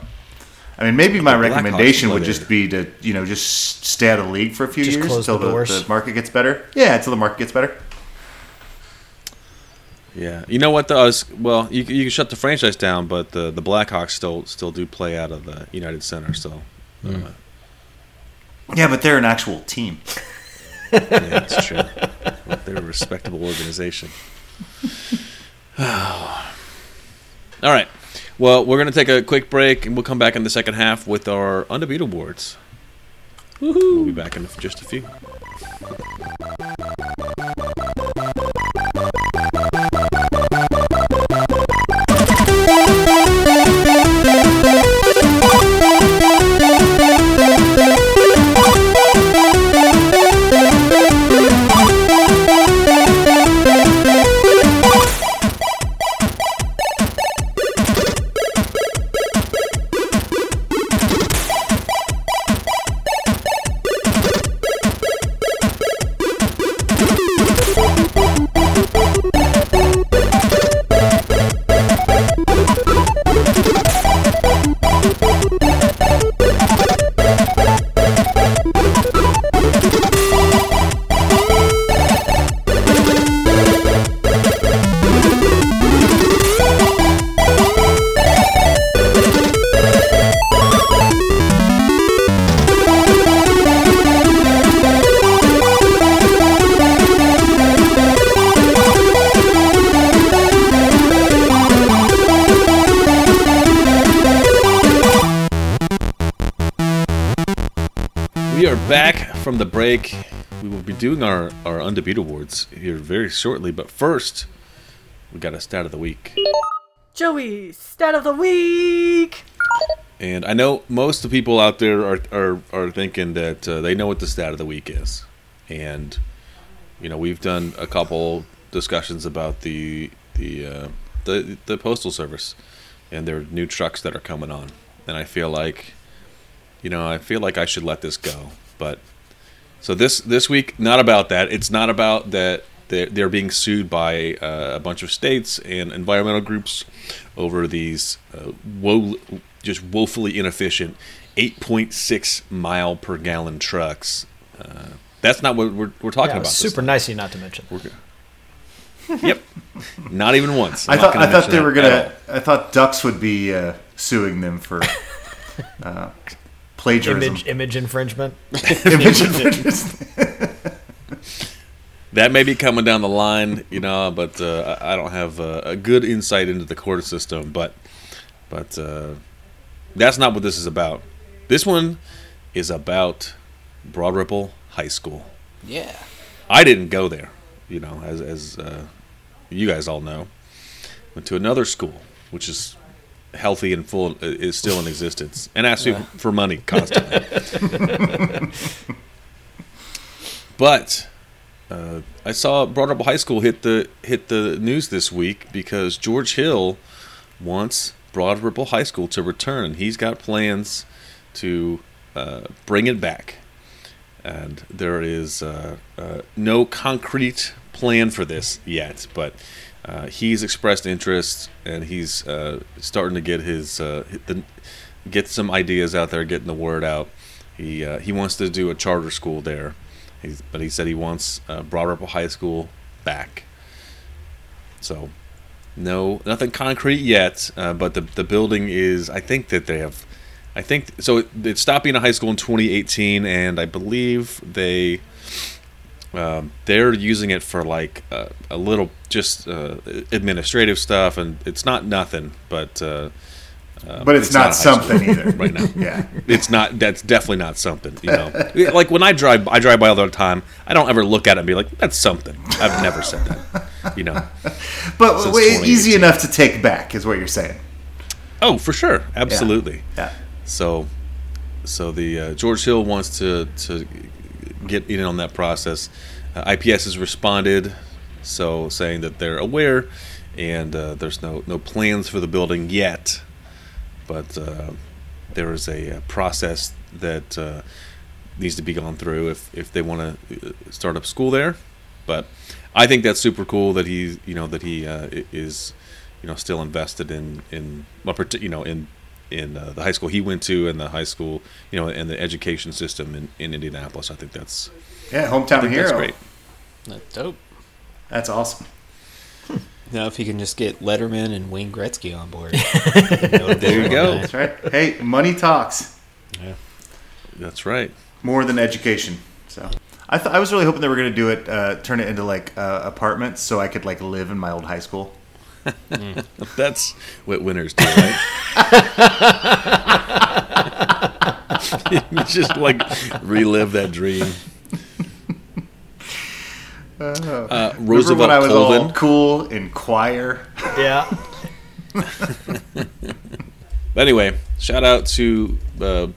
I mean, maybe my The recommendation would just be to you know just stay out of the league for a few Just years until the the, the market gets better. Yeah, until the market gets better. Yeah, you know what? Though, well, you you can shut the franchise down, but the the Blackhawks still still do play out of the United Center. So, uh, Yeah, but they're an actual team. yeah, that's true. They're a respectable organization. All right. Well, we're going to take a quick break and we'll come back in the second half with our Undebeat Awards. We'll be back in just a few. Break. We will be doing our, our Undebeat Awards here very shortly, but first, we got a stat of the week. Joey, stat of the week. And I know most of the people out there are, are, are thinking that uh, they know what the stat of the week is. And, you know, we've done a couple discussions about the the uh, the, the postal service and their new trucks that are coming on. And I feel like, you know, I feel like I should let this go. But so this this week, not about that. It's not about that they're, they're being sued by uh, a bunch of states and environmental groups over these uh, woe, just woefully inefficient 8.6 mile per gallon trucks. Uh, that's not what we're, we're talking Yeah, about. super time. nice of you not to mention. We're yep. Not even once. I I'm not thought I thought they were gonna. I thought Ducks would be uh, suing them for uh, plagiarism. Image image infringement. Image infringement. That may be coming down the line, you know, but uh, I I don't have uh, a good insight into the court system. But, but uh, that's not what this is about. This one is about Broad Ripple High School. Yeah. I didn't go there, you know, as as uh, you guys all know. Went to another school, which is healthy and full, uh, is still in existence, and asks you for money constantly. but uh, I saw Broad Ripple High School hit the hit the news this week because George Hill wants Broad Ripple High School to return. He's got plans to uh, bring it back and there is uh, uh, no concrete plan for this yet, but uh, he's expressed interest and he's uh, starting to get his uh, get some ideas out there, getting the word out. He uh, he wants to do a charter school there, he's, but he said he wants uh, Broad Ripple High School back. So, no, nothing concrete yet, uh, but the the building is. I think that they have. I think so. It, it stopped being a high school in 2018, and I believe they um, they're using it for like uh, a little just uh, administrative stuff, and it's not nothing, but uh, uh, but it's, not not, school something either. right now. Yeah. It's not. That's definitely not something. You know, like when I drive, I drive by all the time. I don't ever look at it and be like, "That's something." I've never said that. You know. But easy enough to take back is what you're saying. Oh, for sure, absolutely. Yeah. So, so the uh, George Hill wants to to get in on that process. Uh, IPS has responded, so saying that they're aware, and uh, there's no no plans for the building yet, but uh, there is a, uh process that uh, needs to be gone through if if they want to start up school there. But I think that's super cool that he you know that he uh, is you know still invested in in you know in in uh, the high school he went to and the high school you know and the education system in, in Indianapolis. I think that's Yeah, I hometown think hero. that's great. That's dope. That's awesome. Now, if he can just get Letterman and Wayne Gretzky on board. There you go. That's right. Hey, money talks Yeah, That's right. more than education. So I th- I was really hoping they were going to do it, uh, turn it into like uh, apartments, so I could like live in my old high school. That's what winners do, right? Just like relive that dream. Uh, Remember Roosevelt when I was all Colvin. cool in choir? Yeah. But anyway, shout out to uh,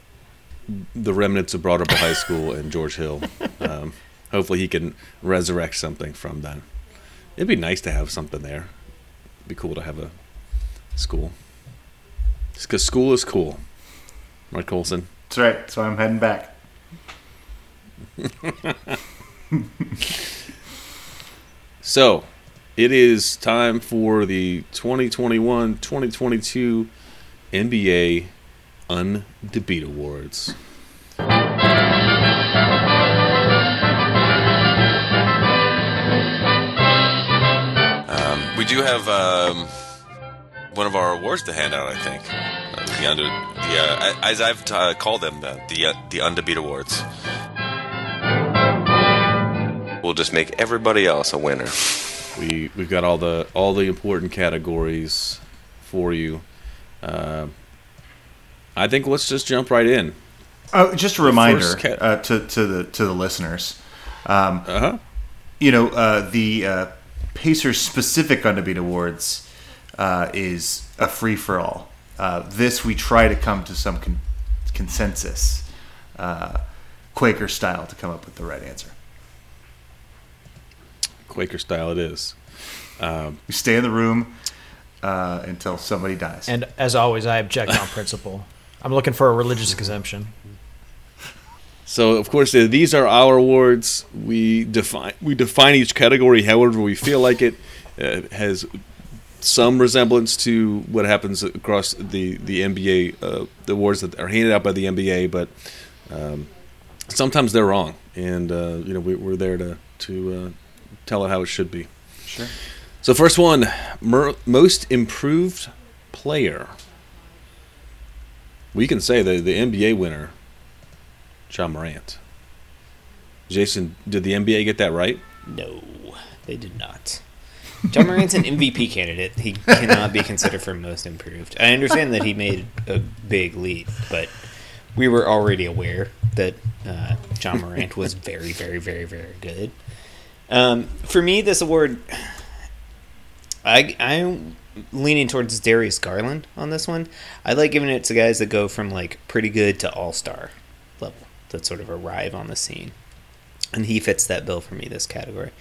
the remnants of Broad Ripple High School and George Hill. Um, hopefully, he can resurrect something from that. It'd be nice to have something there. Be cool to have a school. Because school is cool. Right, Colson? That's right. So I'm heading back. So, it is time for the 2021 2022 NBA Undebeat Awards. Do have um, one of our awards to hand out. I think uh, the under the uh, as I've uh, called them the the, uh, the Undebeat Awards. We'll just make everybody else a winner. We we've got all the all the important categories for you. Uh, I think let's just jump right in. Oh, just a reminder first ca- uh, to to the to the listeners. Um, Uh huh. you know, uh, the uh, Pacers specific Undebeat Awards uh, is a free for all. Uh, this we try to come to some con- consensus, uh, Quaker style, to come up with the right answer. Quaker style it is. We stay in the room uh, until somebody dies. And as always, I object on principle. I'm looking for a religious exemption. So of course these are our awards. We define we define each category however we feel like it. Uh, has some resemblance to what happens across the the NBA uh, the awards that are handed out by the NBA, but um, sometimes they're wrong, and uh, you know we, we're there to to uh, tell it how it should be. Sure. So first one, mer- most improved player. We can say that the NBA winner Ja Morant. Jason, did the NBA get that right? No, they did not. Ja Morant's an MVP candidate. He cannot be considered for most improved. I understand that he made a big leap, but we were already aware that uh, Ja Morant was very, very, very, very good. Um, for me, this award, I I'm leaning towards Darius Garland on this one. I like giving it to guys that go from like pretty good to all star that sort of arrive on the scene, and he fits that bill for me this category.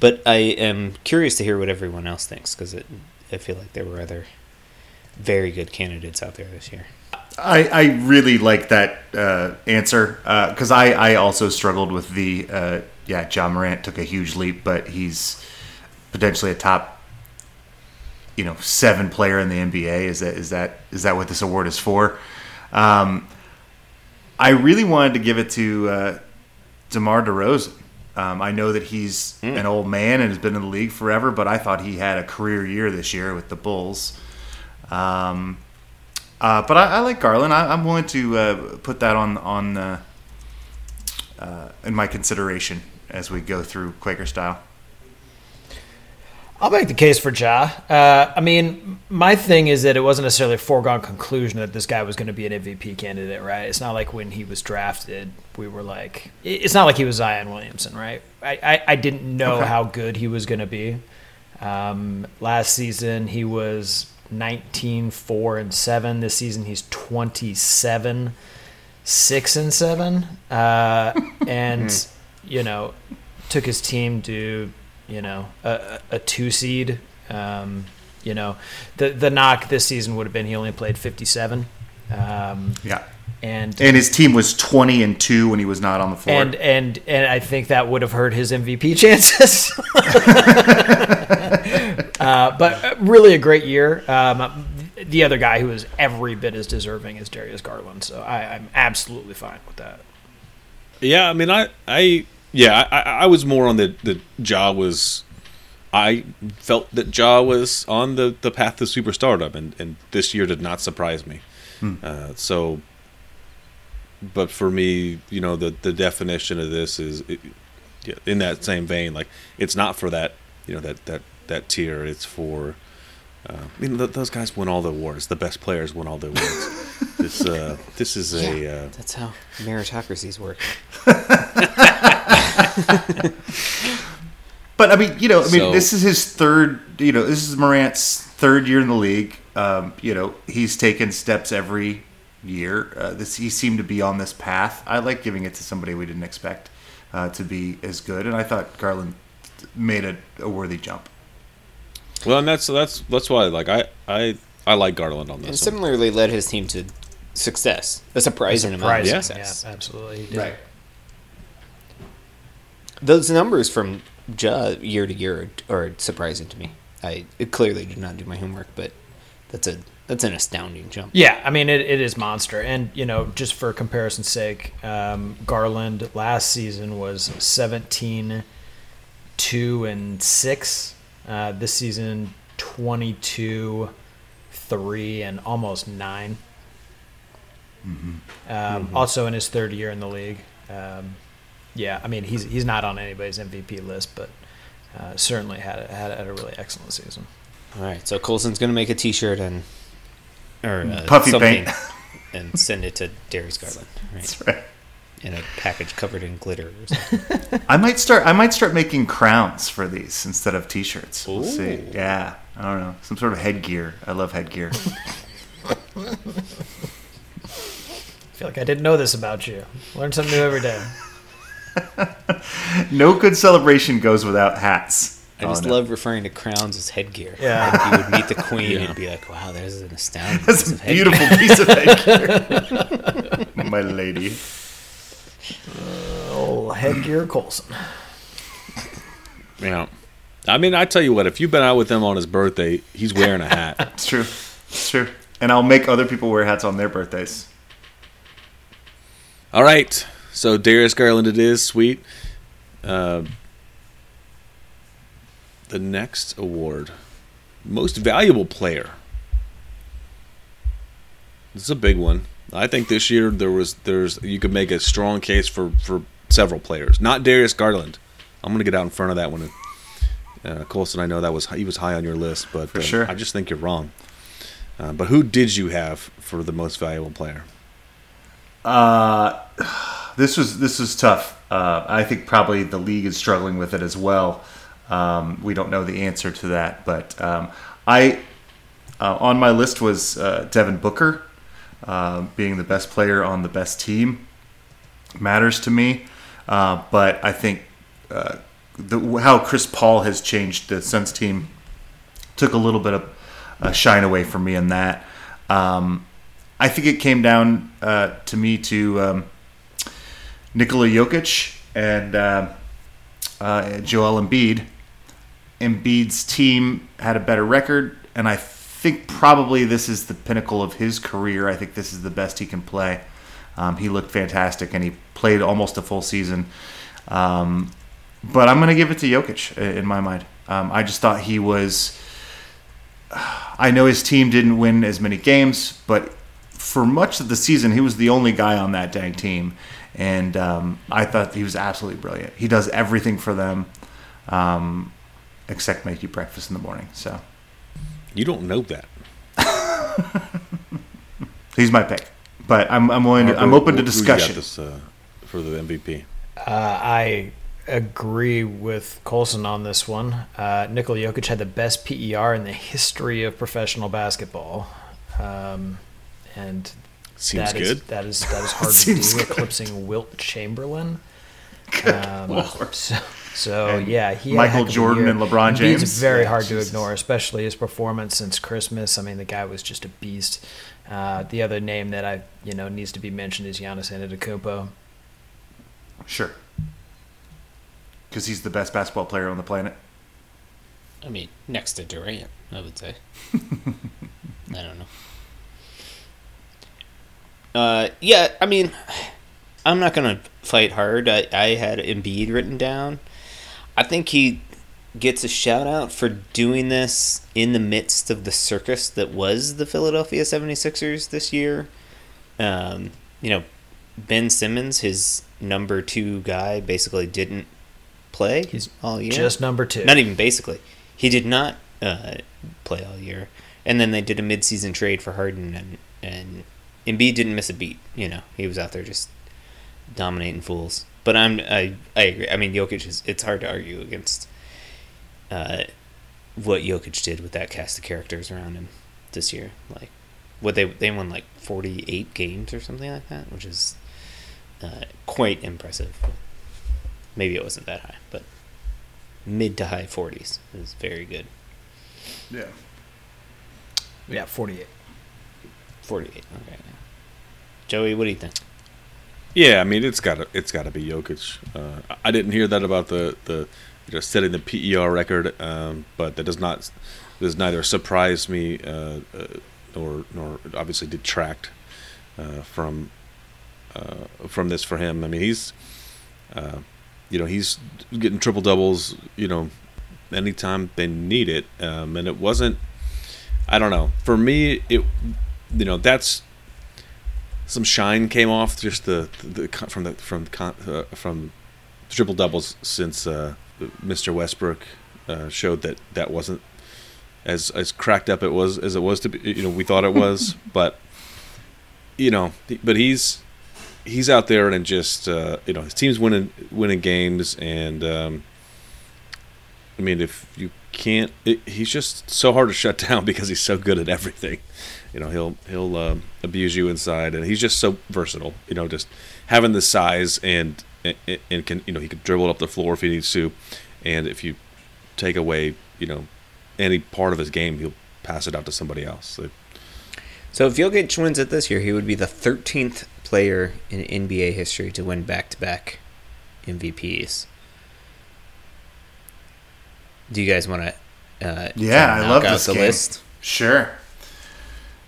But I am curious to hear what everyone else thinks because I feel like there were other very good candidates out there this year. I, I really like that uh, answer because I, I also struggled with the uh, yeah Ja Morant took a huge leap, but he's potentially a top you know seven player in the NBA. Is that is that is that what this award is for? Um, I really wanted to give it to uh, DeMar DeRozan. Um, I know that he's Hmm. an old man and has been in the league forever, but I thought he had a career year this year with the Bulls. Um, uh, but I, I like Garland. I, I'm willing to uh, put that on on uh, uh, in my consideration as we go through Quaker style. I'll make the case for Ja. Uh, I mean, my thing is that it wasn't necessarily a foregone conclusion that this guy was going to be an MVP candidate, right? It's not like when he was drafted, we were like, it's not like he was Zion Williamson, right? I, I, I didn't know Okay. how good he was going to be. Um, last season, he was 19, 4, and 7. This season, he's 27, 6, and 7. Uh, and, you know, took his team to you know a, a a two seed. Um, you know, the the knock this season would have been he only played 57. Um, Yeah, and and his team was 20 and two when he was not on the floor. and and and I think that would have hurt his MVP chances. uh, but really a great year. Um, the other guy who is every bit as deserving is Darius Garland, so I, I'm absolutely fine with that. Yeah, I mean, I, I, yeah, I, I was more on the the Ja was. I felt that Ja was on the, the path to superstardom, and, and this year did not surprise me. Uh, so, but for me, you know, the the definition of this is it, in that same vein. Like, it's not for that, you know, that that that tier. It's for. Uh, I mean, th- those guys win all the awards. The best players win all the awards. this, uh, this is a. Uh, That's how meritocracies work. But I mean, you know, I mean, So- this is his third. You know, this is Morant's third year in the league. Um, you know, he's taken steps every year. Uh, this he seemed to be on this path. I like giving it to somebody we didn't expect uh, to be as good, and I thought Garland made a, a worthy jump. Well, and that's that's that's why like I I I like Garland on And this. one. similarly led his team to success, a surprising amount of Surprising, success. yeah, absolutely. he did. Those numbers from Ja year to year are, are surprising to me. I clearly did not do my homework, but that's a that's an astounding jump. Yeah, I mean it, it is monster, and you know just for comparison's sake, um, Garland last season was 17, 2 and six. Uh, this season 22, three and almost 9 Um, Also in his third year in the league. Um, yeah, I mean he's he's not on anybody's MVP list, but uh, certainly had a, had, a, had a really excellent season. All right, so Colson's gonna make a T-shirt and or uh, Puffy something paint. and send it to Darius Garland, right? That's right. In a package covered in glitter. Or something. I might start. I might start making crowns for these instead of T-shirts. We'll see. Yeah, I don't know. Some sort of headgear. I love headgear. I feel like I didn't know this about you. Learn something new every day. no good celebration goes without hats. I just Oh, no. love referring to crowns as headgear. Yeah. Like you would meet the queen and be like, "Wow, there's an astounding That's piece a of beautiful piece of headgear, my lady. Old headgear Colson. Yeah. I mean, I tell you what, if you've been out with him on his birthday, he's wearing a hat. It's true. It's true. And I'll make other people wear hats on their birthdays. All right. So Darius Garland it is, sweet. Uh, the next award, most valuable player. This is a big one. I think this year there was there's you could make a strong case for for several players. Not Darius Garland. I'm gonna get out in front of that one. Uh, Colson, I know that was he was high on your list, but uh, sure. I just think you're wrong. Uh, but who did you have for the most valuable player? Uh, this was this was tough. Uh, I think probably the league is struggling with it as well. Um, we don't know the answer to that, but um, I uh, on my list was uh, Devin Booker uh, being the best player on the best team matters to me. Uh, but I think uh, the, how Chris Paul has changed the Suns team took a little bit of uh, shine away from me in that. Um, I think it came down uh, to me to um, Nikola Jokic and Joel Embiid. Embiid's team had a better record, and I think probably this is the pinnacle of his career. I think this is the best he can play. Um, he looked fantastic, and he played almost a full season. Um, but I'm going to give it to Jokic in my mind. Um, I just thought he was. I know his team didn't win as many games, but for much of the season, he was the only guy on that dang team, and um, I thought he was absolutely brilliant. He does everything for them, um, except make you breakfast in the morning. So You don't know that. he's my pick, but I'm I'm willing to, I'm open to who you got discussion. this, uh, for the MVP. Uh, I agree with Colson on this one. Uh, Nikola Jokic had the best PER in the history of professional basketball, um, and Seems that is- good. that is that is hard to do, good. eclipsing Wilt Chamberlain. Um, so, so And yeah, he Michael heck of a Jordan and LeBron Embiid's James. very Yeah, hard to ignore, especially his performance since Christmas. I mean, the guy was just a beast. Uh, the other name that I you know needs to be mentioned is Giannis Antetokounmpo. Sure, because he's the best basketball player on the planet. I mean, next to Durant, I would say. I don't know. Uh, yeah, I mean, I'm not gonna fight hard. I, I had Embiid written down. I think he gets a shout out for doing this in the midst of the circus that was the Philadelphia 76ers this year. Um, you know, Ben Simmons, his number two guy, basically didn't play He's all year. Just number two. Not even basically. He did not uh, play all year. And then they did a midseason trade for Harden, and and Embiid didn't miss a beat. You know, he was out there just dominating fools. But I'm I I agree. I mean, Jokic is. It's hard to argue against uh, what Jokic did with that cast of characters around him this year. Like, what they they won like 48 games or something like that, which is uh, quite impressive. Maybe it wasn't that high, but mid to high 40s is very good. Yeah. Yeah, 48. 48. Okay. Joey, what do you think? Yeah, I mean it's got to it's got to be Jokic. Uh, I didn't hear that about the the you know, setting the PER record, um, but that does not does neither surprise me uh, uh, nor nor obviously detract uh, from uh, from this for him. I mean he's you know he's getting triple doubles you know anytime they need it, um, and it wasn't. I don't know. For me, it you know that's some shine came off just the, the, the from the from uh, from triple doubles since uh, Mr. Westbrook uh, showed that that wasn't as as cracked up it was as it was to be you know we thought it was but you know but he's he's out there and just uh, you know his team's winning winning games and um, I mean if you can't it, he's just so hard to shut down because he's so good at everything you know he'll he'll um, abuse you inside and he's just so versatile you know just having the size and, and and can you know he can dribble it up the floor if he needs to and if you take away you know any part of his game he'll pass it out to somebody else so, So if Jokic wins it this year, he would be the 13th player in NBA history to win back-to-back MVPs. Do you guys want to? Uh, Yeah, I knock love out this the game. list. Sure.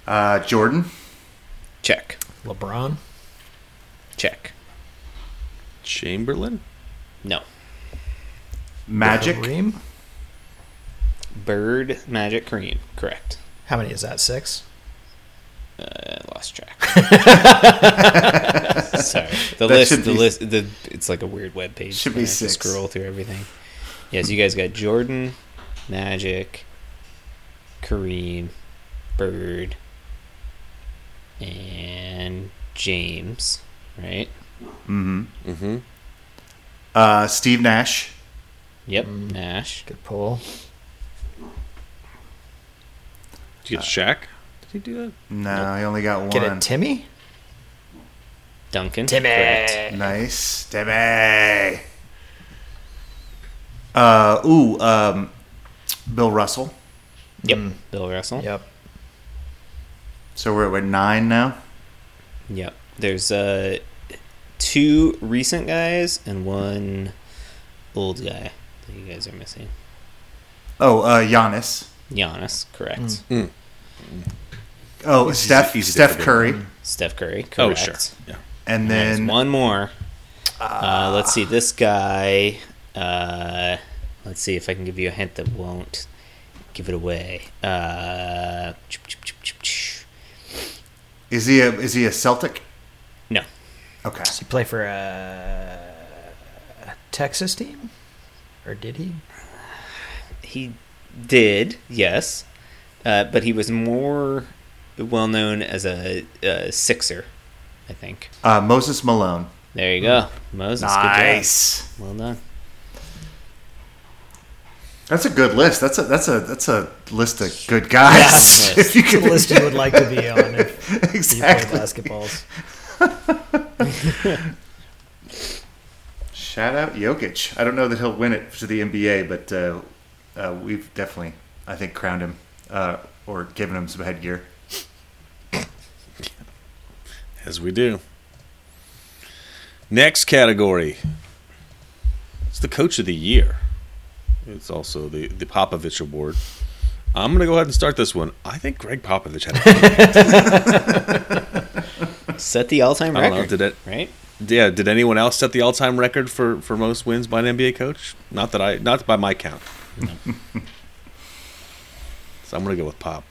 Uh, Jordan. Check, LeBron. check. Chamberlain No, Magic. Kareem. Bird, Magic, Kareem. Correct. How many is that? Six. Uh, I lost track. Sorry, the That list, the be- list, the it's like a weird web page. Should be I six. Scroll through everything. Yes, you guys got Jordan, Magic, Kareem, Bird, and James. Right? Mm-hmm. Mm-hmm. Uh, Steve Nash. Yep. Mm. Nash. Good pull. Did you get Shaq? Did he do that? No, I only got one. Get it, Timmy? Duncan. Timmy. Correct. Nice, Timmy. Uh, ooh, um, Bill Russell. Yep. Bill Russell. Yep. So we're at what, nine now. Yep. There's uh two recent guys and one old guy that you guys are missing. Oh, uh, Giannis. Giannis, correct. Oh, Easy- Steph. easy to Steph forget. Curry. Steph Curry, correct. Oh, sure. Yeah. And There's then one more. Uh, let's see. This guy. Uh, let's see if I can give you a hint that won't give it away. Uh, is he a is he a Celtic? no. Okay. Does he play for a Texas team? Or did he? He did, yes, uh, but he was more well known as a, a Sixer, I think. Uh, Moses Malone. There you go, Moses. Nice. Good job. Well done. That's a good list. That's a that's a that's a list of good guys. Yes. if you It's a could list you would like to be on if you play exactly. basketballs. Shout out Jokic. I don't know that he'll win it to the NBA, but uh, uh, we've definitely, I think, crowned him uh, or given him some headgear. As we do. Next category. It's the coach of the year. It's also the, the Popovich Award. I'm going to go ahead and start this one. I think Gregg Popovich had a Set the all-time know, record, did it- right? Yeah, did anyone else set the all-time record for, for most wins by an NBA coach? Not that I not by my count. so I'm going to go with Pop.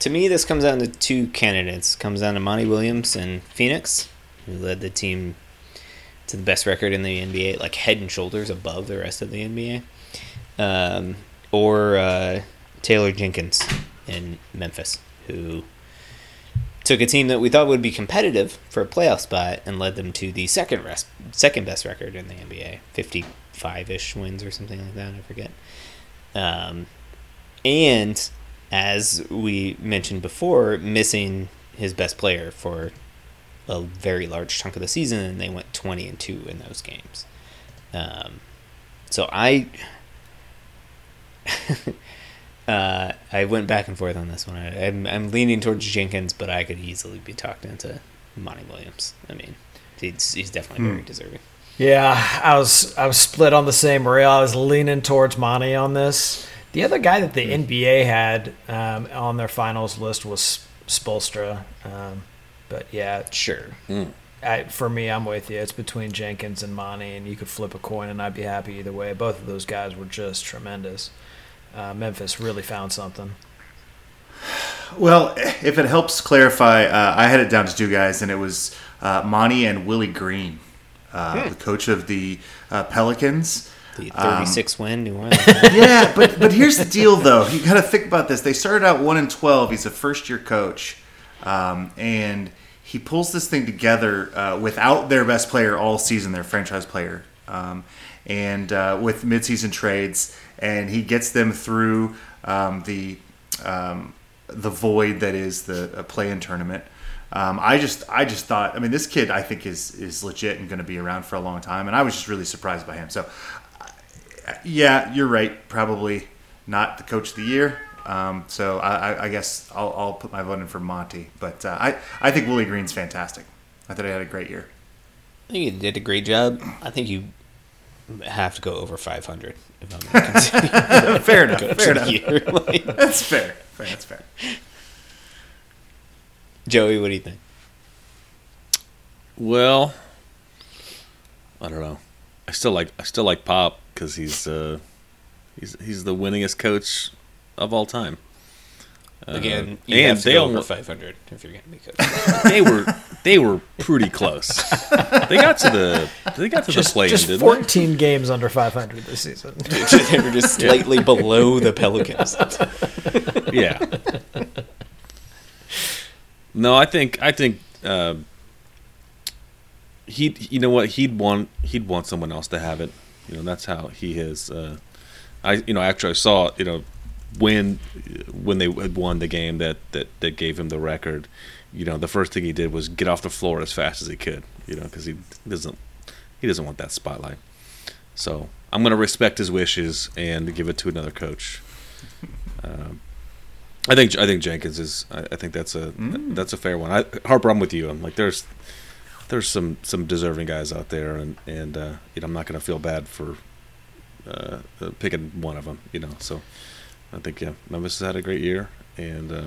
To me, this comes down to two candidates. comes down to Monty Williams and Phoenix, who led the team to the best record in the NBA, like head and shoulders above the rest of the NBA. Um, or uh, Taylor Jenkins in Memphis, who took a team that we thought would be competitive for a playoff spot and led them to the second rest, second best record in the NBA, fifty-five ish wins or something like that. I forget. Um, and as we mentioned before, missing his best player for a very large chunk of the season, and they went twenty and two in those games. Um, so I, uh, I went back and forth on this one. I, I'm I'm leaning towards Jenkins, but I could easily be talked into Monty Williams. I mean, he's he's definitely very deserving. Yeah, I was I was split on the same rail. I was leaning towards Monty on this. The other guy that the NBA had um, on their finals list was Spoelstra. Um, but yeah, Sure. I, for me, I'm with you. It's between Jenkins and Monty, and you could flip a coin, and I'd be happy either way. Both of those guys were just tremendous. Uh, Memphis really found something. Well, if it helps clarify, uh, I had it down to two guys, and it was uh, Monty and Willie Green, uh, the coach of the uh, Pelicans. The Um, 36 win New Orleans. yeah, but but here's the deal, though. You got to think about this. They started out one and twelve. He's a first year coach, um, and he pulls this thing together uh, without their best player all season, their franchise player, um, and uh, with midseason trades, and he gets them through um, the um, the void that is the uh, play-in tournament. Um, I just, I just thought. I mean, this kid, I think is is legit and going to be around for a long time, and I was just really surprised by him. So, yeah, you're right. Probably not the coach of the year. Um, so I, I, I guess I'll, I'll put my vote in for Monty. But uh, I, I think Willie Green's fantastic. I thought he had a great year. I think you did a great job. I think you have to go over 500 if I'm going to consider fair enough. coach Fair enough. year. Like, That's fair. fair. That's fair. Joey, what do you think? Well, I don't know. I still like I still like Pop because he's uh, he's he's the winningest coach of all time. Again, you and have to they go over 500 if you're going to be coach. they were they were pretty close. They got to the they got to Just, the play just didn't 14 games under 500 this season. they were just slightly below the Pelicans. Yeah. No, I think I think uh, he you know what he'd want he'd want someone else to have it. You know that's how he is. Uh, I you know after I saw you know when when they had won the game that that that gave him the record. You know the first thing he did was get off the floor as fast as he could. You know because he doesn't he doesn't want that spotlight. So I'm gonna respect his wishes and give it to another coach. Um, I think I think Jenkins is. I, I think that's a that's a fair one. I, Harper, I'm with you. I'm like there's there's some some deserving guys out there, and and uh, you know I'm not gonna feel bad for uh, uh, picking one of them. You know, so I think yeah, Memphis has had a great year, and uh,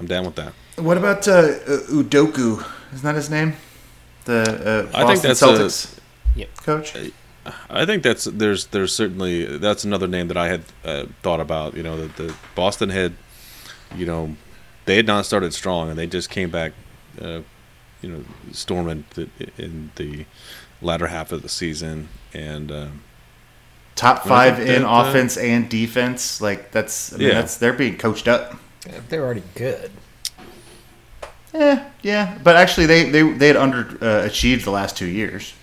I'm down with that. What about uh, uh, Udoka? Isn't that his name? The uh, I think Boston that's a- Celtics Yep. coach. I think that's there's there's certainly that's another name that I had uh, thought about. You know, that the Boston had, you know, they had not started strong and they just came back, uh, you know, storming the, in the latter half of the season and. Um, Top five in that, uh, offense and defense. Like that's. I mean, Yeah. that's they're being coached up. They're already good. Yeah, yeah, but actually, they they they had under uh, achieved the last two years,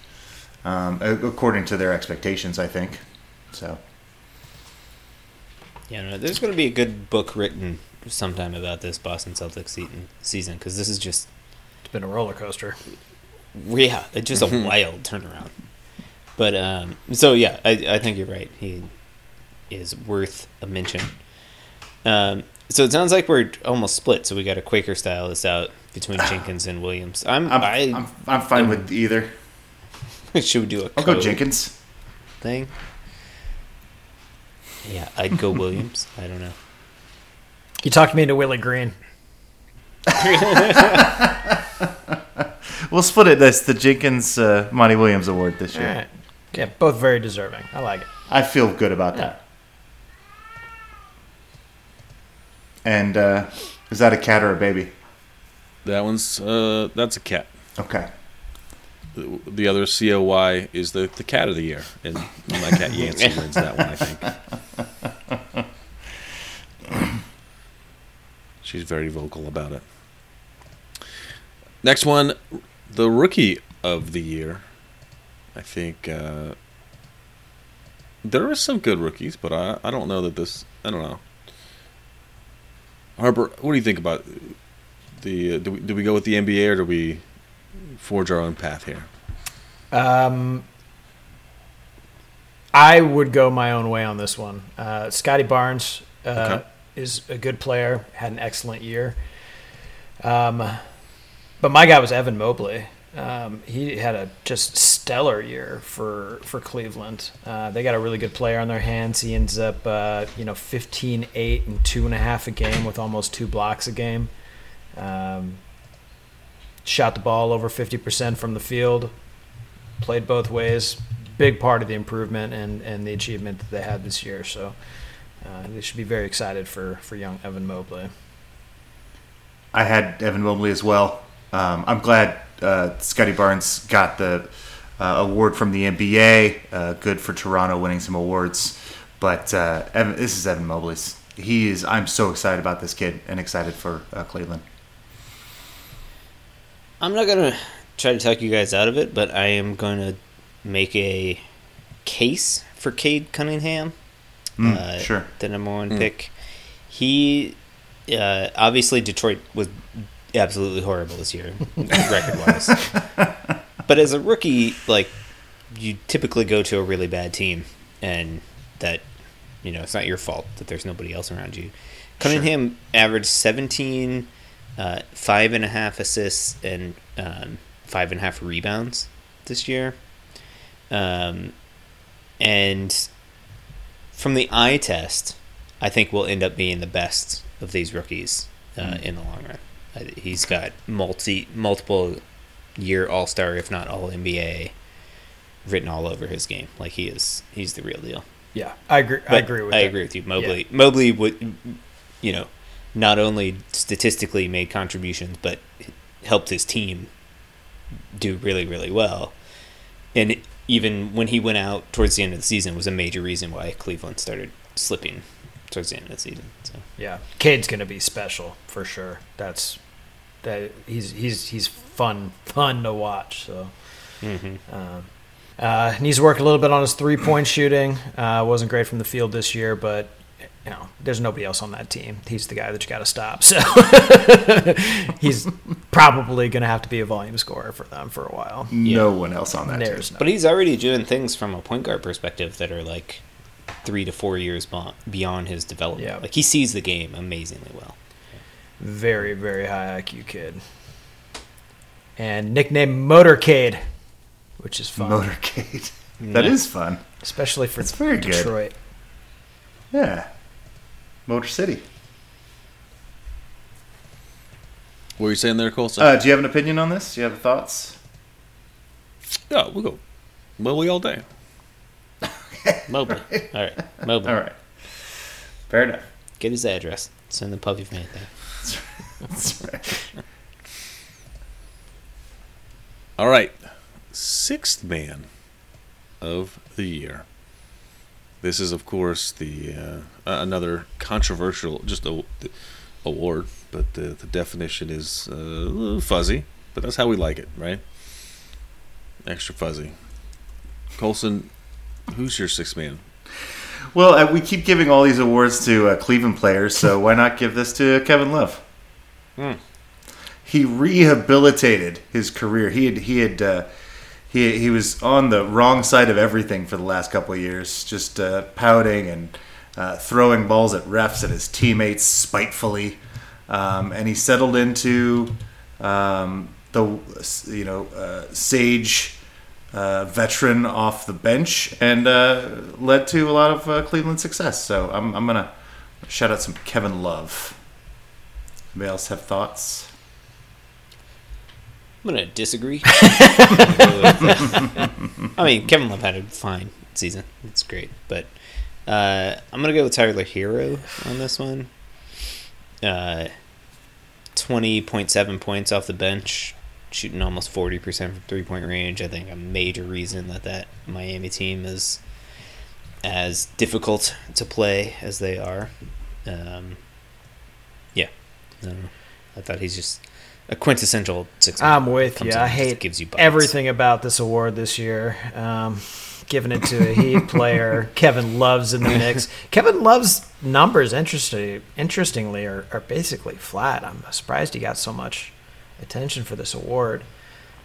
um, according to their expectations. I think. So Yeah, no, there's going to be a good book written sometime about this Boston Celtics season season because this is just It's been a roller coaster. yeah, it's just a wild turnaround. But um, so yeah, I I think you're right. He is worth a mention. Um, so it sounds like we're almost split. So we got a Quaker style this out between Jenkins and Williams. I'm, I'm I I'm, I'm fine with either. should we do a I'll go Jenkins. thing. Yeah, I'd go Williams. I don't know. You talked me into Willie Green. We'll split it. That's the Jenkins uh, Monty Williams Award this All year. Right. Yeah, both very deserving. I like it. I feel good about that. And uh, is that a cat or a baby? that one's uh, that's a cat. Okay. The, the other COY is the, the cat of the year, and my cat Yancey wins that one. I think. She's very vocal about it. Next one, the rookie of the year. I think uh, there are some good rookies, but I, I don't know that this. I don't know. Harper, what do you think about the? Uh, do, we, do we go with the NBA or do we forge our own path here? Um, I would go my own way on this one. Uh, Scottie Barnes uh, Okay. is a good player, had an excellent year. Um, but my guy was Evan Mobley. Um, he had a just stellar year for for Cleveland. Uh, they got a really good player on their hands. He ends up, uh, you know, 15, 8, and two and a half a game with almost two blocks a game. Um, shot the ball over 50% from the field played both ways. Big part of the improvement and, and the achievement that they had this year. So uh, they should be very excited for, for young Evan Mobley. I had Evan Mobley as well. Um, I'm glad uh, Scottie Barnes got the uh, award from the NBA. Uh, good for Toronto winning some awards. But uh, Evan, this is Evan Mobley's. He is. I'm so excited about this kid and excited for uh, Cleveland. I'm not gonna try to talk you guys out of it, but I am gonna make a case for Cade Cunningham, Mm, uh, sure. the number one pick. He uh, obviously Detroit was absolutely horrible this year, record wise. but as a rookie, like you typically go to a really bad team, and that you know it's not your fault that there's nobody else around you. Cunningham averaged 17, uh, five and a half assists and um, five and a half rebounds this year. Um, and from the eye test, I think will end up being the best of these rookies uh, in the long run. I- He's got multi multiple year All Star, if not All NBA, written all over his game. Like he is, he's the real deal. Yeah, I agree. I But agree with I that. agree with you. Mobley Mobley would, you know, not only statistically made contributions, but helped his team do really, really well. And even when he went out towards the end of the season, was a major reason why Cleveland started slipping towards the end of the season. So Yeah, Cade's gonna be special for sure. That's that he's he's he's fun fun to watch. So mm-hmm. um, uh, needs to work a little bit on his three point shooting. Uh, wasn't great from the field this year, but you know there's nobody else on that team. He's the guy that you got to stop. So he's probably gonna have to be a volume scorer for them for a while. No one else on that team. There's no. But he's already doing things from a point guard perspective that are like three to four years beyond his development. Yeah. Like he sees the game amazingly well. Very, very high IQ kid. And nicknamed Motorcade, which is fun, Motorcade. That Yeah. is fun. especially for That's very good. Detroit. Yeah. Motor City. What were you saying there, Colson? Uh, do you have an opinion on this? Do you have thoughts? yeah, we'll go. Mobley all day. Mobley. All right. Mobley. All right. Fair enough. Get his address. Send the puppy fan thing. That's right. All right. Sixth man of the year. This is, of course, the uh, another controversial just a, award, but the, the definition is uh, a little fuzzy. But that's how we like it, right? Extra fuzzy. Colson, who's your sixth man? Well, uh, we keep giving all these awards to uh, Cleveland players, so why not give this to Kevin Love? Hmm. He rehabilitated his career. He had he had uh, he he was on the wrong side of everything for the last couple of years, just uh, pouting and uh, throwing balls at refs and his teammates spitefully, um, and he settled into um, the you know uh, sage uh, veteran off the bench and uh, led to a lot of uh, Cleveland success. So I'm, I'm gonna shout out some Kevin Love. Anybody else have thoughts? I'm gonna disagree. I mean, Kevin Love had a fine season. It's great, but uh, I'm gonna go with Tyler Herro on this one. Uh, Twenty point seven points off the bench, shooting almost forty percent from three point range. I think a major reason that that Miami team is as difficult to play as they are. Um, yeah, I. I thought he's just a quintessential six. I'm with you. I hate gives you everything about this award this year. Um, giving it to a Heat player. Kevin Love's in the mix. Kevin Love's numbers, interesting, interestingly, are, are basically flat. I'm surprised he got so much attention for this award.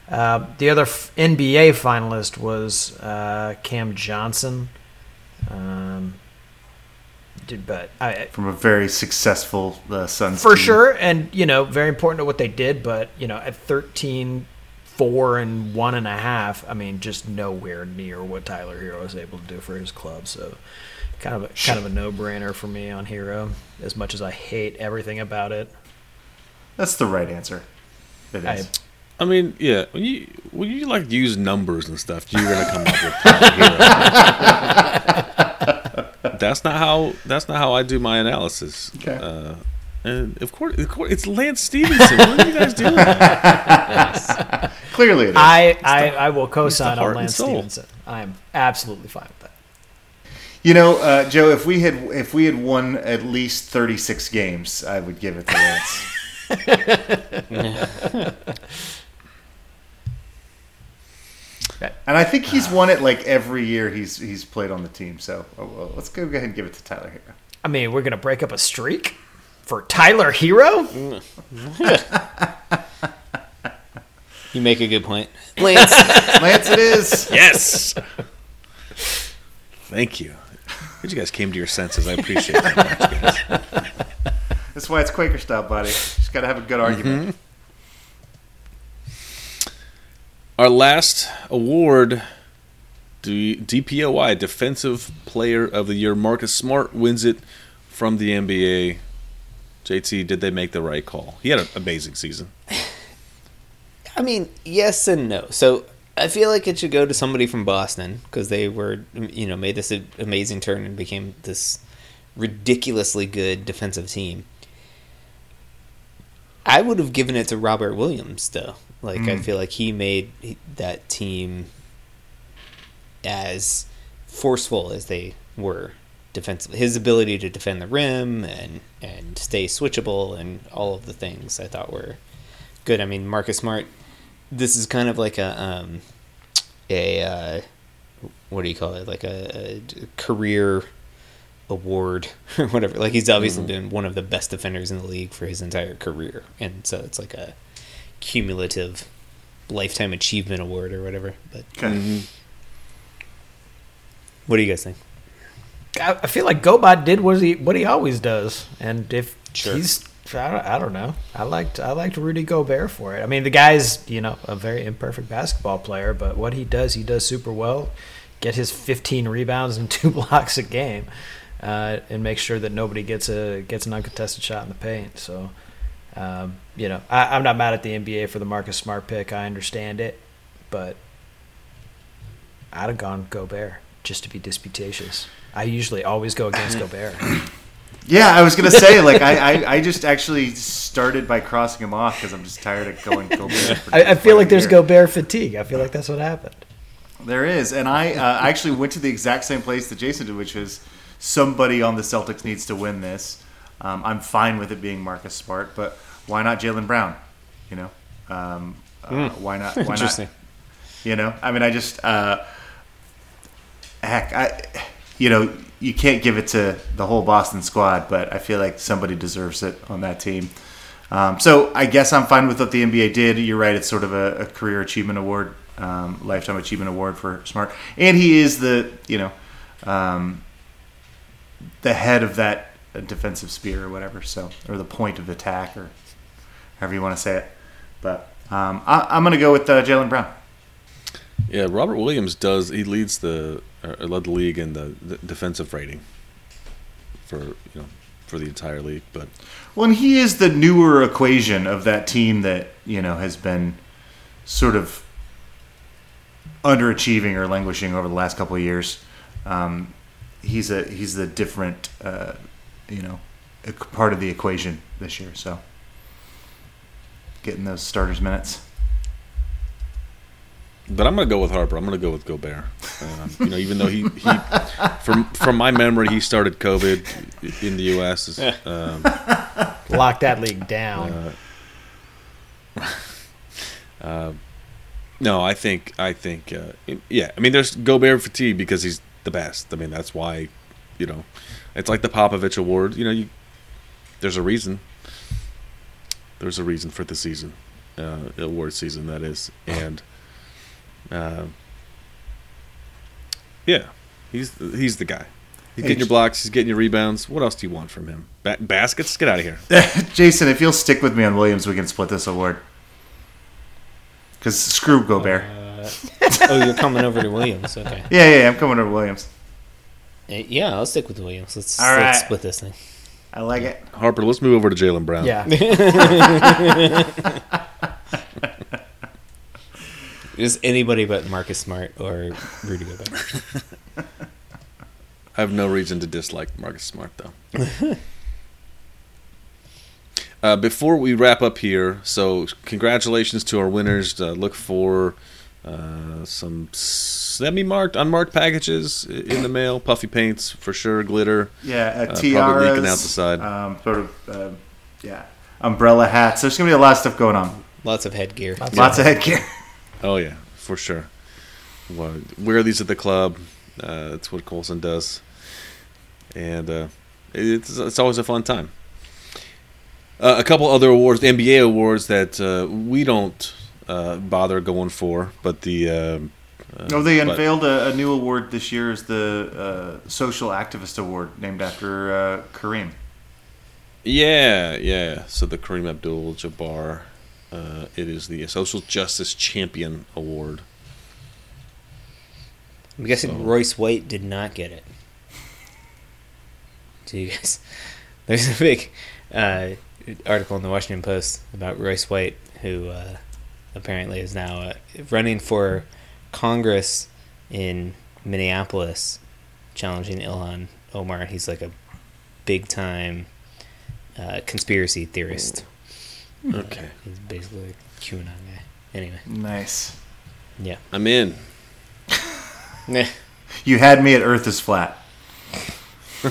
Uh, the other f- NBA finalist was uh, Cam Johnson. Um, did, but I, From a very successful uh, Suns for team. sure and you know very important to what they did but you know at 13 4 and one and a half i mean just nowhere near what tyler herro was able to do for his club so kind of a, kind of a no-brainer for me on herro as much as i hate everything about it That's the right answer. It I. I mean, yeah. When you when you like to use numbers and stuff, you're gonna come up with Tyler Herro. That's not how. That's not how I do my analysis. Okay. Uh, and of course, of course, it's Lance Stephenson. what are you guys doing? Clearly, it is. I, I, I will co-sign on lance stephenson i am absolutely fine with that you know, uh, Joe, if we had if we had won at least 36 games, I would give it to Lance. And I think he's won it like every year he's he's played on the team. So oh, well, let's go ahead and give it to Tyler Herro. i mean we're gonna break up a streak for tyler herro You make a good point, Lance. Lance, it is. yes. Thank you. Good you guys came to your senses. I appreciate that much, guys. That's why it's Quaker style, buddy. Just got to have a good argument. Mm-hmm. Our last award, D- DPOY Defensive Player of the Year. Marcus Smart wins it from the NBA. JT, did they make the right call? He had an amazing season. I mean, yes and no. So I feel like it should go to somebody from Boston because they were, you know, made this amazing turn and became this ridiculously good defensive team. I would have given it to Robert Williams though. Like I Mm. feel like he made that team as forceful as they were defensively. His ability to defend the rim and and stay switchable and all of the things I thought were good. I mean, Marcus Smart. This is kind of like a um, a uh, what do you call it? Like a, a career award or whatever. Like he's obviously mm. been one of the best defenders in the league for his entire career, and so it's like a cumulative lifetime achievement award or whatever. But Okay. Mm-hmm. what do you guys think? I, I feel like Gobert did what he what he always does, and if Sure. he's I don't, I don't know. I liked I liked Rudy Gobert for it. I mean, the guy's you know a very imperfect basketball player, but what he does, he does super well. Get his 15 rebounds and two blocks a game, uh, and make sure that nobody gets a gets an uncontested shot in the paint. So, um, you know, I, I'm not mad at the NBA for the Marcus Smart pick. I understand it, but I'd have gone Gobert just to be disputatious. I usually always go against Gobert. Yeah, I was gonna say like I, I, I just actually started by crossing him off because I'm just tired of going Gobert. for I, I feel like there's year. Gobert fatigue. I feel like that's what happened. There is, and I uh, actually went to the exact same place that Jason did, which is somebody on the Celtics needs to win this. Um, I'm fine with it being Marcus Smart, but why not Jaylen Brown? You know, um, uh, why not? Why not? Interesting. You know, I mean, I just uh, heck, I you know, you can't give it to the whole Boston squad, but I feel like somebody deserves it on that team. Um, so I guess I'm fine with what the NBA did. You're right; it's sort of a, a career achievement award, um, lifetime achievement award for Smart, and he is the you know um, the head of that defensive spear or whatever. So or the point of attack or however you want to say it. But um, I, I'm going to go with uh, Jaylen Brown. Yeah, Robert Williams does. He leads the led the league in the, the defensive rating for you know for the entire league. But Well, and he is the newer equation of that team that you know has been sort of underachieving or languishing over the last couple of years. Um, he's a he's the different uh, you know part of the equation this year. So getting those starters minutes. but I'm gonna go with Harper. I'm gonna go with Gobert. Um, you know, even though he, he from from my memory, he started COVID in the U.S. Um, Lock that league down. No, I think I think uh, yeah. I mean, there's Gobert fatigue because he's the best. I mean, that's why you know it's like the Popovich Award. You know, you there's a reason. There's a reason for the season, uh, award season that is, and uh, yeah, he's he's the guy. He's getting your blocks. He's getting your rebounds. What else do you want from him? Ba- baskets? Get out of here. Jason, if you'll stick with me on Williams, we can split this award. Because screw Gobert. oh, you're coming over to Williams. Okay. yeah, yeah, yeah, I'm coming over to Williams. Uh, Yeah, I'll stick with Williams. Let's, All let's right. split this thing. I like it. Harper, let's move over to Jaylen Brown. Yeah. Just anybody but Marcus Smart or Rudy Gobert. I have no reason to dislike Marcus Smart, though. uh, before we wrap up here, so congratulations to our winners. Uh, look for uh, some semi-marked, unmarked packages in the mail. Puffy paints for sure, glitter. Yeah, uh, Uh, probably leaking out the side. Um, sort of, uh, yeah, umbrella hats. There's gonna be a lot of stuff going on. Lots of headgear. Lots of headgear. Oh yeah, for sure. Well, wear these at the club. Uh, that's what Colson does, and uh, it's it's always a fun time. Uh, a couple other awards, NBA awards that uh, we don't uh, bother going for, but the um, uh, Oh, they but- unveiled a, a new award this year is the uh, Social Activist Award, named after uh, Kareem. Yeah, yeah. So the Kareem Abdul-Jabbar, uh, it is the Social Justice Champion Award. I'm guessing So- Royce White did not get it. Do you guys? There's a big uh, article in the Washington Post about Royce White, who uh, apparently is now uh, running for Congress in Minneapolis, challenging Ilhan Omar. He's like a big time uh, conspiracy theorist. Okay. He's basically a QAnon guy. Anyway, Nice. yeah. I'm in. You had me at Earth is flat.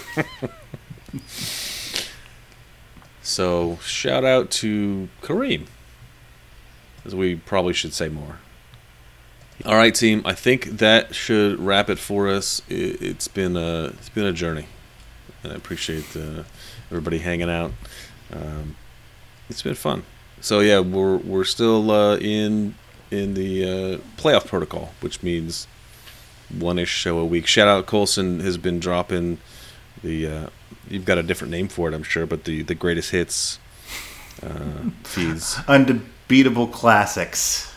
So shout out to Kareem. As we probably should say more. All right, team. I think that should wrap it for us. It, it's been a it's been a journey, and I appreciate uh, everybody hanging out. Um, it's been fun. So yeah, we're we're still uh, in in the uh, playoff protocol, which means one ish show a week. Shout out Colson has been dropping the uh, you've got a different name for it, I'm sure, but the the greatest hits uh, feeds, Undebeatable classics.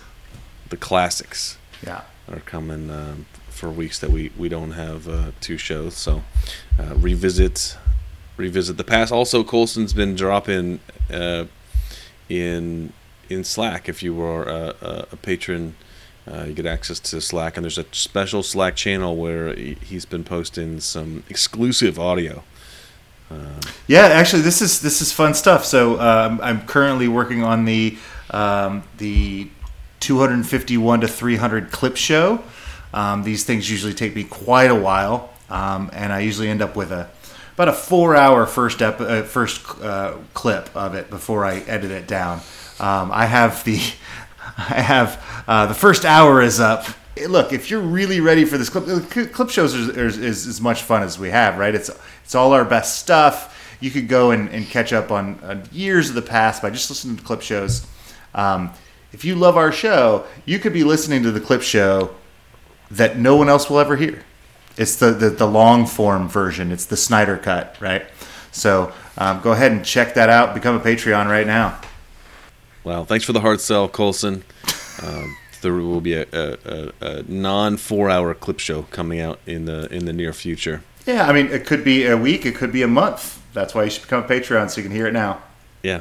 the classics Yeah. are coming um, for weeks that we we don't have uh, two shows. So uh, revisit revisit the past. Also, Colson's been dropping uh, in in Slack. If you are a, a, patron, uh, you get access to Slack, and there's a special Slack channel where he- he's been posting some exclusive audio. Yeah, actually, this is this is fun stuff. So um, I'm currently working on the um, the 251 to 300 clip show. Um, these things usually take me quite a while, um, and I usually end up with a about a four hour first ep- uh, first uh, clip of it before I edit it down. Um, I have the I have uh, the first hour is up. Look, if you're really ready for this clip, clip shows is, is, is as much fun as we have, right? It's it's all our best stuff. You could go and, and catch up on, on years of the past by just listening to clip shows. Um, if you love our show, you could be listening to the clip show that no one else will ever hear. It's the, the, the long form version. It's the Snyder cut, right? So um, go ahead and check that out. Become a Patreon right now. Wow, thanks for the hard sell, Colson. Um, there will be a, a, a, a non four hour clip show coming out in the in the near future. Yeah, I mean, it could be a week, it could be a month. That's why you should become a Patreon so you can hear it now. Yeah,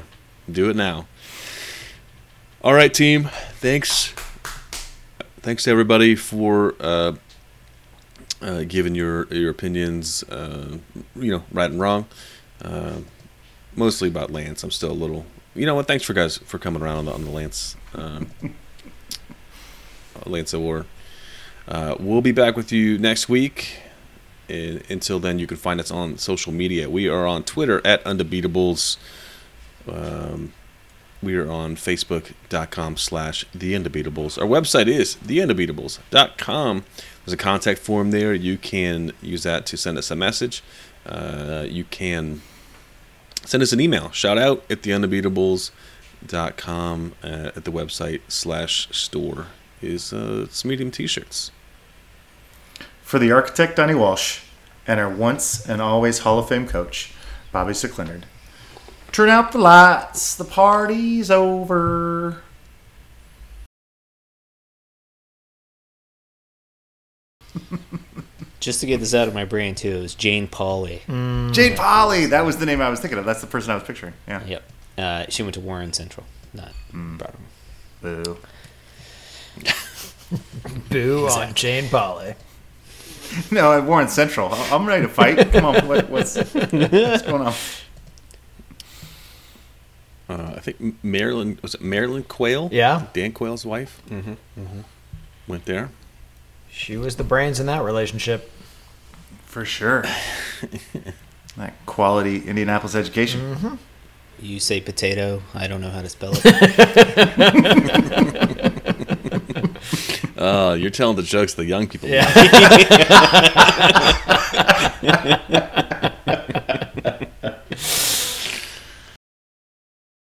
do it now. All right, team. Thanks. Thanks to everybody for uh, uh, giving your your opinions. Uh, you know, right and wrong. Uh, mostly about Lance. I'm still a little. You know what? Thanks for guys for coming around on the, on the Lance um, Lance Award. Uh, we'll be back with you next week. And until then, you can find us on social media. We are on Twitter at Undebeatables. Um, we are on Facebook.com slash The Undebeatables. Our website is TheUndebeatables.com. There's a contact form there. You can use that to send us a message. Uh, you can send us an email. Shout out at TheUndebeatables.com uh, at the website slash store is uh, some medium t-shirts. For the architect, Donnie Walsh, and our once and always Hall of Fame coach, Bobby Slick Leonard. Turn out the lights, the party's over. Just to get this out of my brain too, it was Jane Pauley. Jane Pauley, that was the name I was thinking of. That's the person I was picturing. Yeah. Yep. Uh, she went to Warren Central, not Mm. Broadmoor. Boo. Boo on Jane Pauley. No, at Warren Central. I- I'm ready to fight. Come on, what, what's, what's going on? Uh, I think Marilyn was it Marilyn Quayle? Yeah. Dan Quayle's wife. Mm-hmm. Went there. She was the brains in that relationship. For sure. that quality Indianapolis education. You say potato, I don't know how to spell it. Uh, you're telling the jokes the young people. Yeah. like.